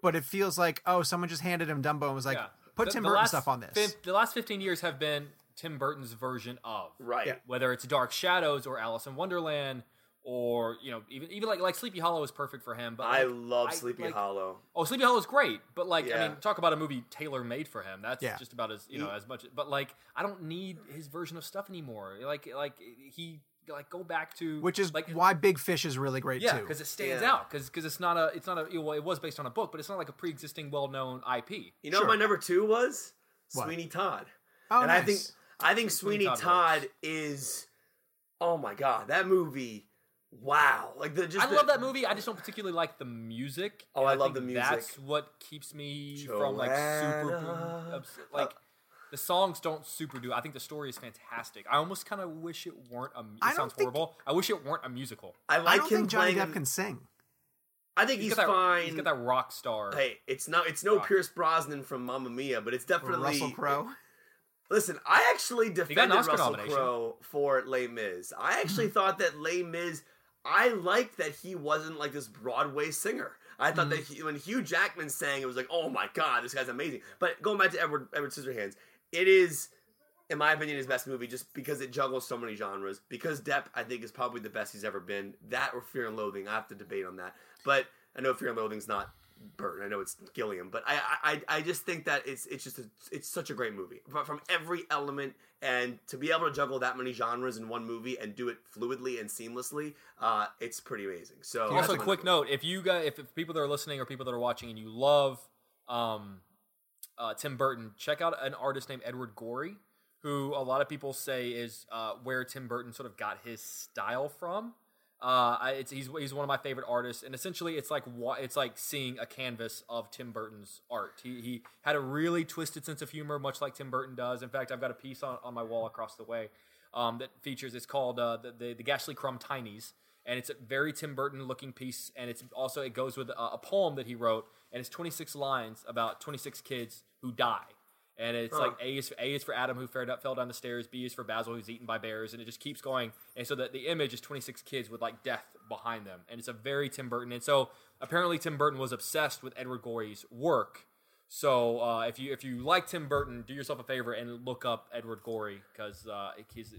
[SPEAKER 1] but it feels like oh, someone just handed him Dumbo and was like,
[SPEAKER 4] Yeah.
[SPEAKER 1] put
[SPEAKER 4] The-
[SPEAKER 1] Tim
[SPEAKER 4] the
[SPEAKER 1] Burton
[SPEAKER 4] last
[SPEAKER 1] stuff on this.
[SPEAKER 4] fif- the last 15 years have been Tim Burton's version of.
[SPEAKER 3] right?
[SPEAKER 1] Yeah.
[SPEAKER 4] Whether it's Dark Shadows or Alice in Wonderland or, you know, even even like like Sleepy Hollow is perfect for him, but
[SPEAKER 3] I love
[SPEAKER 4] I-
[SPEAKER 3] Sleepy
[SPEAKER 4] like-
[SPEAKER 3] Hollow.
[SPEAKER 4] Oh, Sleepy Hollow is great, but like I mean, talk about a movie tailor made for him. That's
[SPEAKER 1] Yeah.
[SPEAKER 4] just about as you know as much. But like, I don't need his version of stuff anymore. Like like he like go back to
[SPEAKER 1] which is
[SPEAKER 4] like
[SPEAKER 1] why Big Fish is really great
[SPEAKER 4] yeah
[SPEAKER 1] too.
[SPEAKER 4] because it stands
[SPEAKER 3] Yeah.
[SPEAKER 4] out because because it's not a it's not a well it was based on a book, but it's not like a pre existing well known IP.
[SPEAKER 3] You know
[SPEAKER 1] Sure.
[SPEAKER 3] what my number two was?
[SPEAKER 1] What?
[SPEAKER 3] Sweeney Todd.
[SPEAKER 1] oh,
[SPEAKER 3] and
[SPEAKER 1] nice.
[SPEAKER 3] I think I think Sweeney
[SPEAKER 4] Todd
[SPEAKER 3] Todd, is oh my god, that movie wow, like the just
[SPEAKER 4] I
[SPEAKER 3] the-
[SPEAKER 4] love that movie. I just don't particularly like the music.
[SPEAKER 3] Oh,
[SPEAKER 4] and
[SPEAKER 3] I love
[SPEAKER 4] think
[SPEAKER 3] the music.
[SPEAKER 4] That's what keeps me from like super obs- like. The songs don't super do. I think the story is fantastic. I almost kind of wish it weren't a. It
[SPEAKER 1] I don't
[SPEAKER 4] sounds
[SPEAKER 1] think-
[SPEAKER 4] horrible. I wish it weren't a musical.
[SPEAKER 3] I
[SPEAKER 1] I
[SPEAKER 3] like
[SPEAKER 1] don't
[SPEAKER 3] him
[SPEAKER 1] think Johnny. Depp can sing.
[SPEAKER 3] I think
[SPEAKER 4] He's
[SPEAKER 3] he's,
[SPEAKER 4] got that.
[SPEAKER 3] fine.
[SPEAKER 4] He's got that rock star.
[SPEAKER 3] Hey, it's not it's no
[SPEAKER 4] Rock.
[SPEAKER 3] Pierce Brosnan from Mamma Mia, but it's
[SPEAKER 1] Or
[SPEAKER 3] definitely
[SPEAKER 1] Russell Crowe.
[SPEAKER 3] Listen, I actually defended
[SPEAKER 4] Oscar
[SPEAKER 3] Russell. Crowe for Les Mis. I actually thought that Les Mis. I liked that he wasn't like this Broadway singer. I thought that mm. he, when Hugh Jackman sang, it was like, oh my god, this guy's amazing. But going back to Edward Edward Scissorhands, it is, in my opinion, his best movie just because it juggles so many genres. Because Depp, I think, is probably the best he's ever been. That or Fear and Loathing, I have to debate on that. But I know Fear and Loathing's not Burton. I know it's Gilliam, but I I, I just think that it's it's just a, it's such a great movie But from every element, and to be able to juggle that many genres in one movie and do it fluidly and seamlessly, uh, it's pretty amazing. So
[SPEAKER 4] Also, a quick note: if you guys, if, if people that are listening or people that are watching, and you love um, uh, Tim Burton, check out an artist named Edward Gorey, who a lot of people say is uh, where Tim Burton sort of got his style from. Uh, I, it's, he's he's one of my favorite artists, and essentially, it's like it's like seeing a canvas of Tim Burton's art. He he had a really twisted sense of humor, much like Tim Burton does. In fact, I've got a piece on, on my wall across the way um, that features. It's called uh, the, the the Gashlycrumb Tinies, and it's a very Tim Burton looking piece. And it's also it goes with a, a poem that he wrote, and it's 26 lines about 26 kids who die. And it's like A is A is for Adam who fell, fell down the stairs. B is for Basil who's eaten by bears, and it just keeps going. And so that the image is 26 kids with like death behind them, and it's a very Tim Burton. And so apparently Tim Burton was obsessed with Edward Gorey's work. So uh, if you if you like Tim Burton, do yourself a favor and look up Edward Gorey because uh,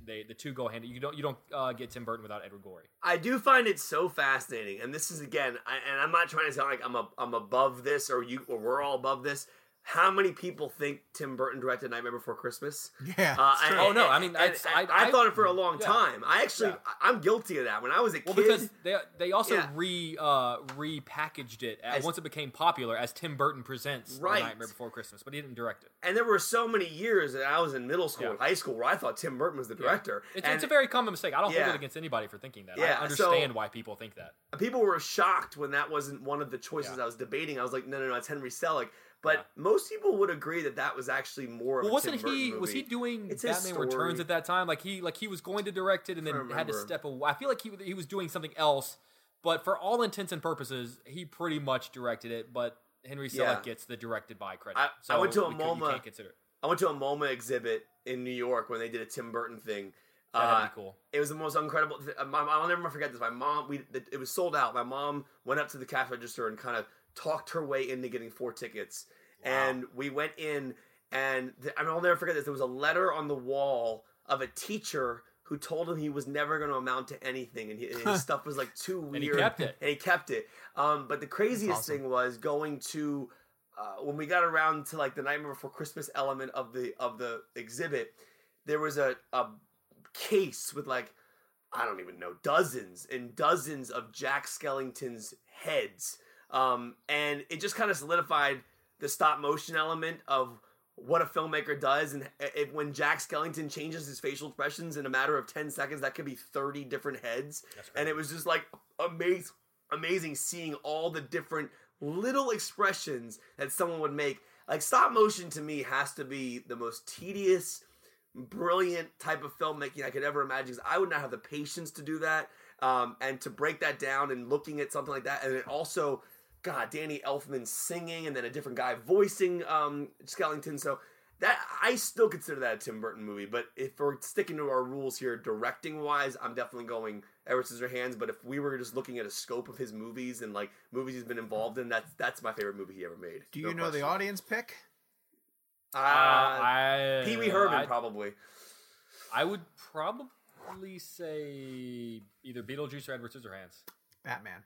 [SPEAKER 4] they the two go hand. You don't you don't uh, get Tim Burton without Edward Gorey.
[SPEAKER 3] I do find it so fascinating, and this is again, I, and I'm not trying to sound like I'm a, I'm above this or you or we're all above this. How many people think Tim Burton directed Nightmare Before Christmas?
[SPEAKER 1] Yeah.
[SPEAKER 3] Uh, and-
[SPEAKER 4] Oh, no, I mean,
[SPEAKER 3] and- and
[SPEAKER 4] I-
[SPEAKER 3] I,
[SPEAKER 4] I-
[SPEAKER 3] thought it for a long
[SPEAKER 4] yeah.
[SPEAKER 3] time. I actually,
[SPEAKER 4] Yeah.
[SPEAKER 3] I- I'm guilty of that. When I was a
[SPEAKER 4] Well,
[SPEAKER 3] kid,
[SPEAKER 4] because they they also
[SPEAKER 3] Yeah.
[SPEAKER 4] re uh, repackaged it as,
[SPEAKER 3] As-
[SPEAKER 4] once it became popular as Tim Burton presents
[SPEAKER 3] Right.
[SPEAKER 4] Nightmare Before Christmas, but he didn't direct it.
[SPEAKER 3] and there were so many years that I was in middle school
[SPEAKER 4] Yeah.
[SPEAKER 3] and high school where I thought Tim Burton was the director.
[SPEAKER 4] It's,
[SPEAKER 3] and
[SPEAKER 4] it's a very common mistake. I don't
[SPEAKER 3] Yeah.
[SPEAKER 4] hold it against anybody for thinking that.
[SPEAKER 3] Yeah,
[SPEAKER 4] I
[SPEAKER 3] so-
[SPEAKER 4] understand why people think that.
[SPEAKER 3] people were shocked when that wasn't one of the choices
[SPEAKER 4] Yeah.
[SPEAKER 3] I was debating. I was like, no, no, no, it's Henry Selick. But
[SPEAKER 4] Yeah.
[SPEAKER 3] most people would agree that that was actually more. Of
[SPEAKER 4] Well,
[SPEAKER 3] a
[SPEAKER 4] wasn't he? Was he doing
[SPEAKER 3] It's
[SPEAKER 4] Batman. Returns at that time? Like he like he was going to direct it and then had to step away. I feel like he he was doing something else, but for all intents and purposes, he pretty much directed it. But Henry Selick
[SPEAKER 3] Yeah.
[SPEAKER 4] gets the directed by credit.
[SPEAKER 3] I- I
[SPEAKER 4] so
[SPEAKER 3] went to a MoMA.
[SPEAKER 4] Consider it.
[SPEAKER 3] I went to a MoMA exhibit in New York when they did a Tim Burton thing.
[SPEAKER 4] That'd
[SPEAKER 3] Uh,
[SPEAKER 4] be cool.
[SPEAKER 3] It was the most incredible. Th- I'll never forget this. My mom, we it was sold out. My mom went up to the cash register and kind of talked her way into getting four tickets, and we went in. And th- I mean, I'll never forget this. There was a letter on the wall of a teacher who told him he was never going to amount to anything, and, he, and his stuff was like too weird.
[SPEAKER 4] And he kept it.
[SPEAKER 3] And he kept it. Um, but the craziest
[SPEAKER 1] awesome.
[SPEAKER 3] thing was going to uh, when we got around to like the Nightmare Before Christmas element of the of the exhibit. There was a, a case with like I don't even know dozens and dozens of Jack Skellington's heads, um, and it just kind of solidified the stop motion element of what a filmmaker does and if, when jack skellington changes his facial expressions in a matter of 10 seconds that could be 30 different heads. And it was just like amazing amazing seeing all the different little expressions that someone would make. Like stop motion to me has to be the most tedious brilliant type of filmmaking I could ever imagine. 'cause I would not have the patience to do that, um, and to break that down and looking at something like that, and it also, God, Danny Elfman singing, and then a different guy voicing um, Skellington. So that I still consider that a Tim Burton movie. But if we're sticking to our rules here, directing wise, I'm definitely going Edward Scissorhands. But if we were just looking at a scope of his movies and like movies he's been involved in, that's that's my favorite movie he ever made.
[SPEAKER 1] Do
[SPEAKER 3] No
[SPEAKER 1] you know the audience pick?
[SPEAKER 3] Uh,
[SPEAKER 4] I
[SPEAKER 3] Pee Wee Herman,
[SPEAKER 4] I,
[SPEAKER 3] probably.
[SPEAKER 4] I would probably say either Beetlejuice or Edward Scissorhands.
[SPEAKER 1] Batman.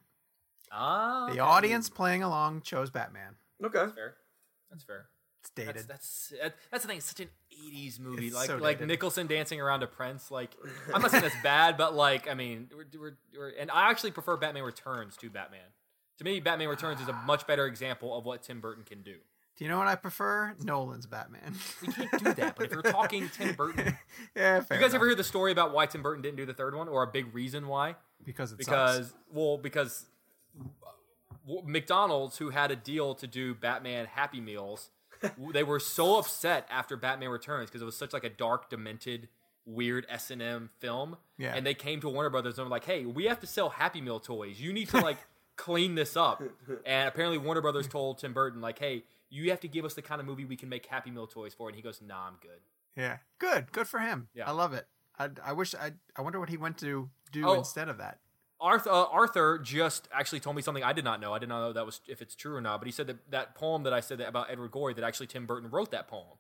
[SPEAKER 4] Ah,
[SPEAKER 1] The audience playing along chose Batman.
[SPEAKER 3] Okay.
[SPEAKER 4] That's fair. That's fair.
[SPEAKER 1] It's dated.
[SPEAKER 4] That's that's that- that's the thing. It's such an '80s movie,
[SPEAKER 1] It's
[SPEAKER 4] like
[SPEAKER 1] so
[SPEAKER 4] like
[SPEAKER 1] dated.
[SPEAKER 4] Nicholson dancing around to Prince. Like I'm not saying that's bad, but like I mean, we're, we're, we're, and I actually prefer Batman Returns to Batman. To me, Batman Returns is a much better example of what Tim Burton can do.
[SPEAKER 1] Do you know what I prefer? Nolan's Batman.
[SPEAKER 4] We can't do that, but if you're talking Tim Burton,
[SPEAKER 1] yeah, fair
[SPEAKER 4] you guys
[SPEAKER 1] enough.
[SPEAKER 4] ever hear the story about why Tim Burton didn't do the third one, or a big reason why?
[SPEAKER 1] because it sucks.
[SPEAKER 4] because well because w- McDonald's who had a deal to do Batman Happy Meals, they were so upset after Batman Returns because it was such like a dark, demented, weird S and M film.
[SPEAKER 1] Yeah.
[SPEAKER 4] and they came to Warner Brothers and were like, "Hey, we have to sell Happy Meal toys. You need to like clean this up." And apparently Warner Brothers told Tim Burton like, "Hey." You have to give us the kind of movie we can make Happy Meal toys for, and he goes, "Nah, I'm good."
[SPEAKER 1] yeah, good, good for him.
[SPEAKER 4] Yeah.
[SPEAKER 1] I love it. I, I wish I I wonder what he went to do
[SPEAKER 4] Oh.
[SPEAKER 1] instead of that.
[SPEAKER 4] Arthur, uh, Arthur just actually told me something I did not know. I did not know that was if it's true or not. But he said that that poem that I said that about Edward Gorey that actually Tim Burton wrote that poem.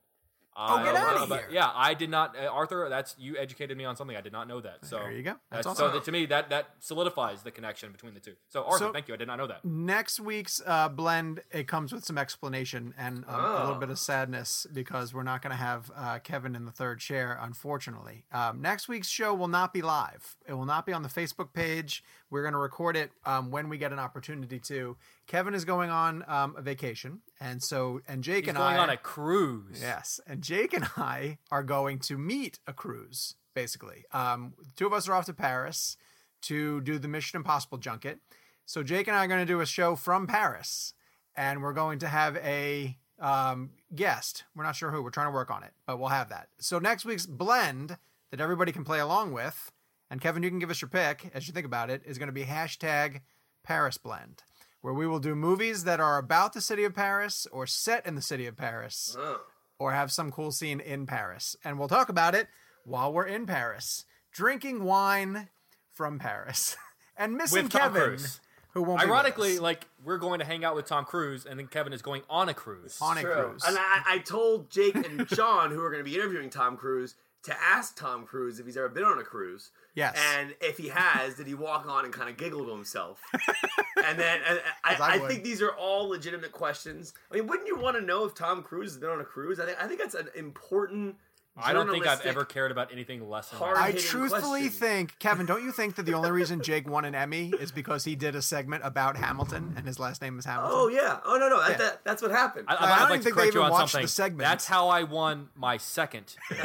[SPEAKER 1] Oh, get outta
[SPEAKER 4] but-
[SPEAKER 1] here.
[SPEAKER 4] Yeah, I did not. Uh, Arthur, that's you educated me on something I did not know that. So
[SPEAKER 1] There you go. That's
[SPEAKER 4] so
[SPEAKER 1] awesome.
[SPEAKER 4] that, to me that that solidifies the connection between the two. So Arthur,
[SPEAKER 1] So-
[SPEAKER 4] thank you. I did not know that.
[SPEAKER 1] Next week's uh, blend it comes with some explanation and um, a little
[SPEAKER 3] Oh.
[SPEAKER 1] bit of sadness because we're not going to have uh, Kevin in the third chair, unfortunately. Um, next week's show will not be live. It will not be on the Facebook page. We're going to record it um, when we get an opportunity to. Kevin is going on um, a vacation, and so and Jake and I.
[SPEAKER 4] He's
[SPEAKER 1] and
[SPEAKER 4] going
[SPEAKER 1] I
[SPEAKER 4] on a cruise.
[SPEAKER 1] Yes, and Jake and I are going to meet a cruise. Basically, um, two of us are off to Paris to do the Mission Impossible junket. So Jake and I are going to do a show from Paris, and we're going to have a um, guest. We're not sure who. We're trying to work on it, but we'll have that. So next week's blend that everybody can play along with, and Kevin, you can give us your pick as you think about it, is going to be hashtag Paris Blend, where we will do movies that are about the city of Paris or set in the city of Paris
[SPEAKER 3] Oh.
[SPEAKER 1] or have some cool scene in Paris. And we'll talk about it while we're in Paris, drinking wine from Paris and missing
[SPEAKER 4] With Tom
[SPEAKER 1] Kevin,
[SPEAKER 4] Cruise.
[SPEAKER 1] who won't. be with
[SPEAKER 4] Ironically,
[SPEAKER 1] us.
[SPEAKER 4] like we're going to hang out with Tom Cruise, and then Kevin is going on a cruise.
[SPEAKER 1] on a cruise.
[SPEAKER 3] And I, I told Jake and John, who are going to be interviewing Tom Cruise, to ask Tom Cruise if he's ever been on a cruise.
[SPEAKER 1] Yes.
[SPEAKER 3] And if he has, did he walk on and kind of giggle to himself? and then and I,
[SPEAKER 1] I
[SPEAKER 3] I, think these are all legitimate questions. I mean, wouldn't you want to know if Tom Cruise has been on a cruise? I think I think that's an important.
[SPEAKER 4] I don't think I've ever cared about anything less than
[SPEAKER 1] I truthfully
[SPEAKER 3] question.
[SPEAKER 1] think, Kevin, don't you think that the only reason Jake won an Emmy is because he did a segment about Hamilton and his last name is Hamilton?
[SPEAKER 3] Oh yeah. Oh no no.
[SPEAKER 1] Yeah.
[SPEAKER 3] that, that's what happened.
[SPEAKER 4] I,
[SPEAKER 1] I
[SPEAKER 4] I'd
[SPEAKER 1] don't
[SPEAKER 4] like
[SPEAKER 1] even
[SPEAKER 4] to
[SPEAKER 1] think they
[SPEAKER 4] correct you
[SPEAKER 1] even
[SPEAKER 4] on
[SPEAKER 1] watched the segment.
[SPEAKER 4] That's how I won my second.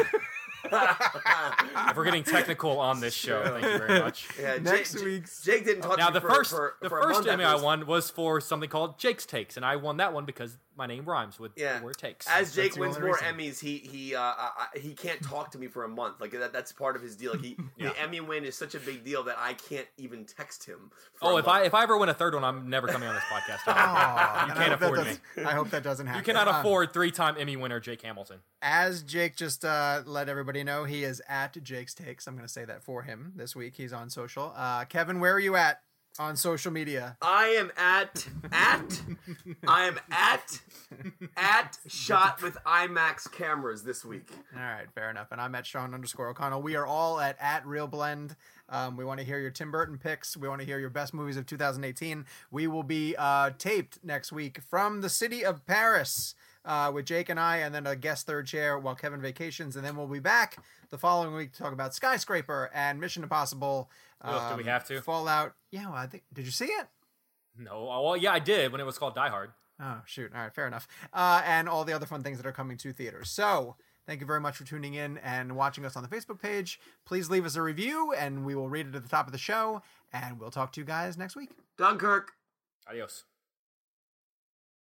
[SPEAKER 4] if we're getting technical on this show, thank you very much.
[SPEAKER 3] yeah,
[SPEAKER 1] Next
[SPEAKER 3] Jake,
[SPEAKER 1] week's-
[SPEAKER 3] Jake didn't talk
[SPEAKER 4] Now
[SPEAKER 3] to
[SPEAKER 4] the
[SPEAKER 3] for,
[SPEAKER 4] first
[SPEAKER 3] for,
[SPEAKER 4] the
[SPEAKER 3] for
[SPEAKER 4] first Emmy I won was for something called Jake's Takes, and I won that one because my name rhymes with
[SPEAKER 3] Yeah.
[SPEAKER 4] the word takes.
[SPEAKER 3] As Jake
[SPEAKER 1] the
[SPEAKER 3] wins more
[SPEAKER 1] reason.
[SPEAKER 3] Emmys, he he uh, uh, he can't talk to me for a month. Like that, that's part of his deal. Like he,
[SPEAKER 4] Yeah.
[SPEAKER 3] the Emmy win is such a big deal that I can't even text him. For
[SPEAKER 4] oh,
[SPEAKER 3] a
[SPEAKER 4] if I if I ever win a third one, I'm never coming on this podcast. again.
[SPEAKER 1] Aw,
[SPEAKER 4] you can't afford me.
[SPEAKER 1] I hope that doesn't happen.
[SPEAKER 4] You cannot
[SPEAKER 1] Um,
[SPEAKER 4] afford three-time Emmy winner Jake Hamilton.
[SPEAKER 1] As Jake just uh, let everybody know, he is at Jake's Takes. I'm going to say that for him this week. He's on social. Uh, Kevin, where are you at on social media?
[SPEAKER 3] I am at at I am at at shot with IMAX cameras this week.
[SPEAKER 1] All right, fair enough. And I'm at Sean underscore O'Connell. We are all at at ReelBlend. Um, we want to hear your Tim Burton picks. We want to hear your best movies of 2018. We will be uh, taped next week from the city of Paris uh, with Jake and I, and then a guest third chair while Kevin vacations. And then we'll be back the following week to talk about Skyscraper and Mission Impossible.
[SPEAKER 4] Well, do we
[SPEAKER 1] um,
[SPEAKER 4] have to?
[SPEAKER 1] Fallout. Yeah, well, I think. Did you see it?
[SPEAKER 4] No, uh, well, yeah, I did when it was called Die Hard.
[SPEAKER 1] Oh, shoot. All right, fair enough. Uh, and all the other fun things that are coming to theaters. So, thank you very much for tuning in and watching us on the Facebook page. Please leave us a review, and we will read it at the top of the show. And we'll talk to you guys next week.
[SPEAKER 3] Dunkirk.
[SPEAKER 4] Adios.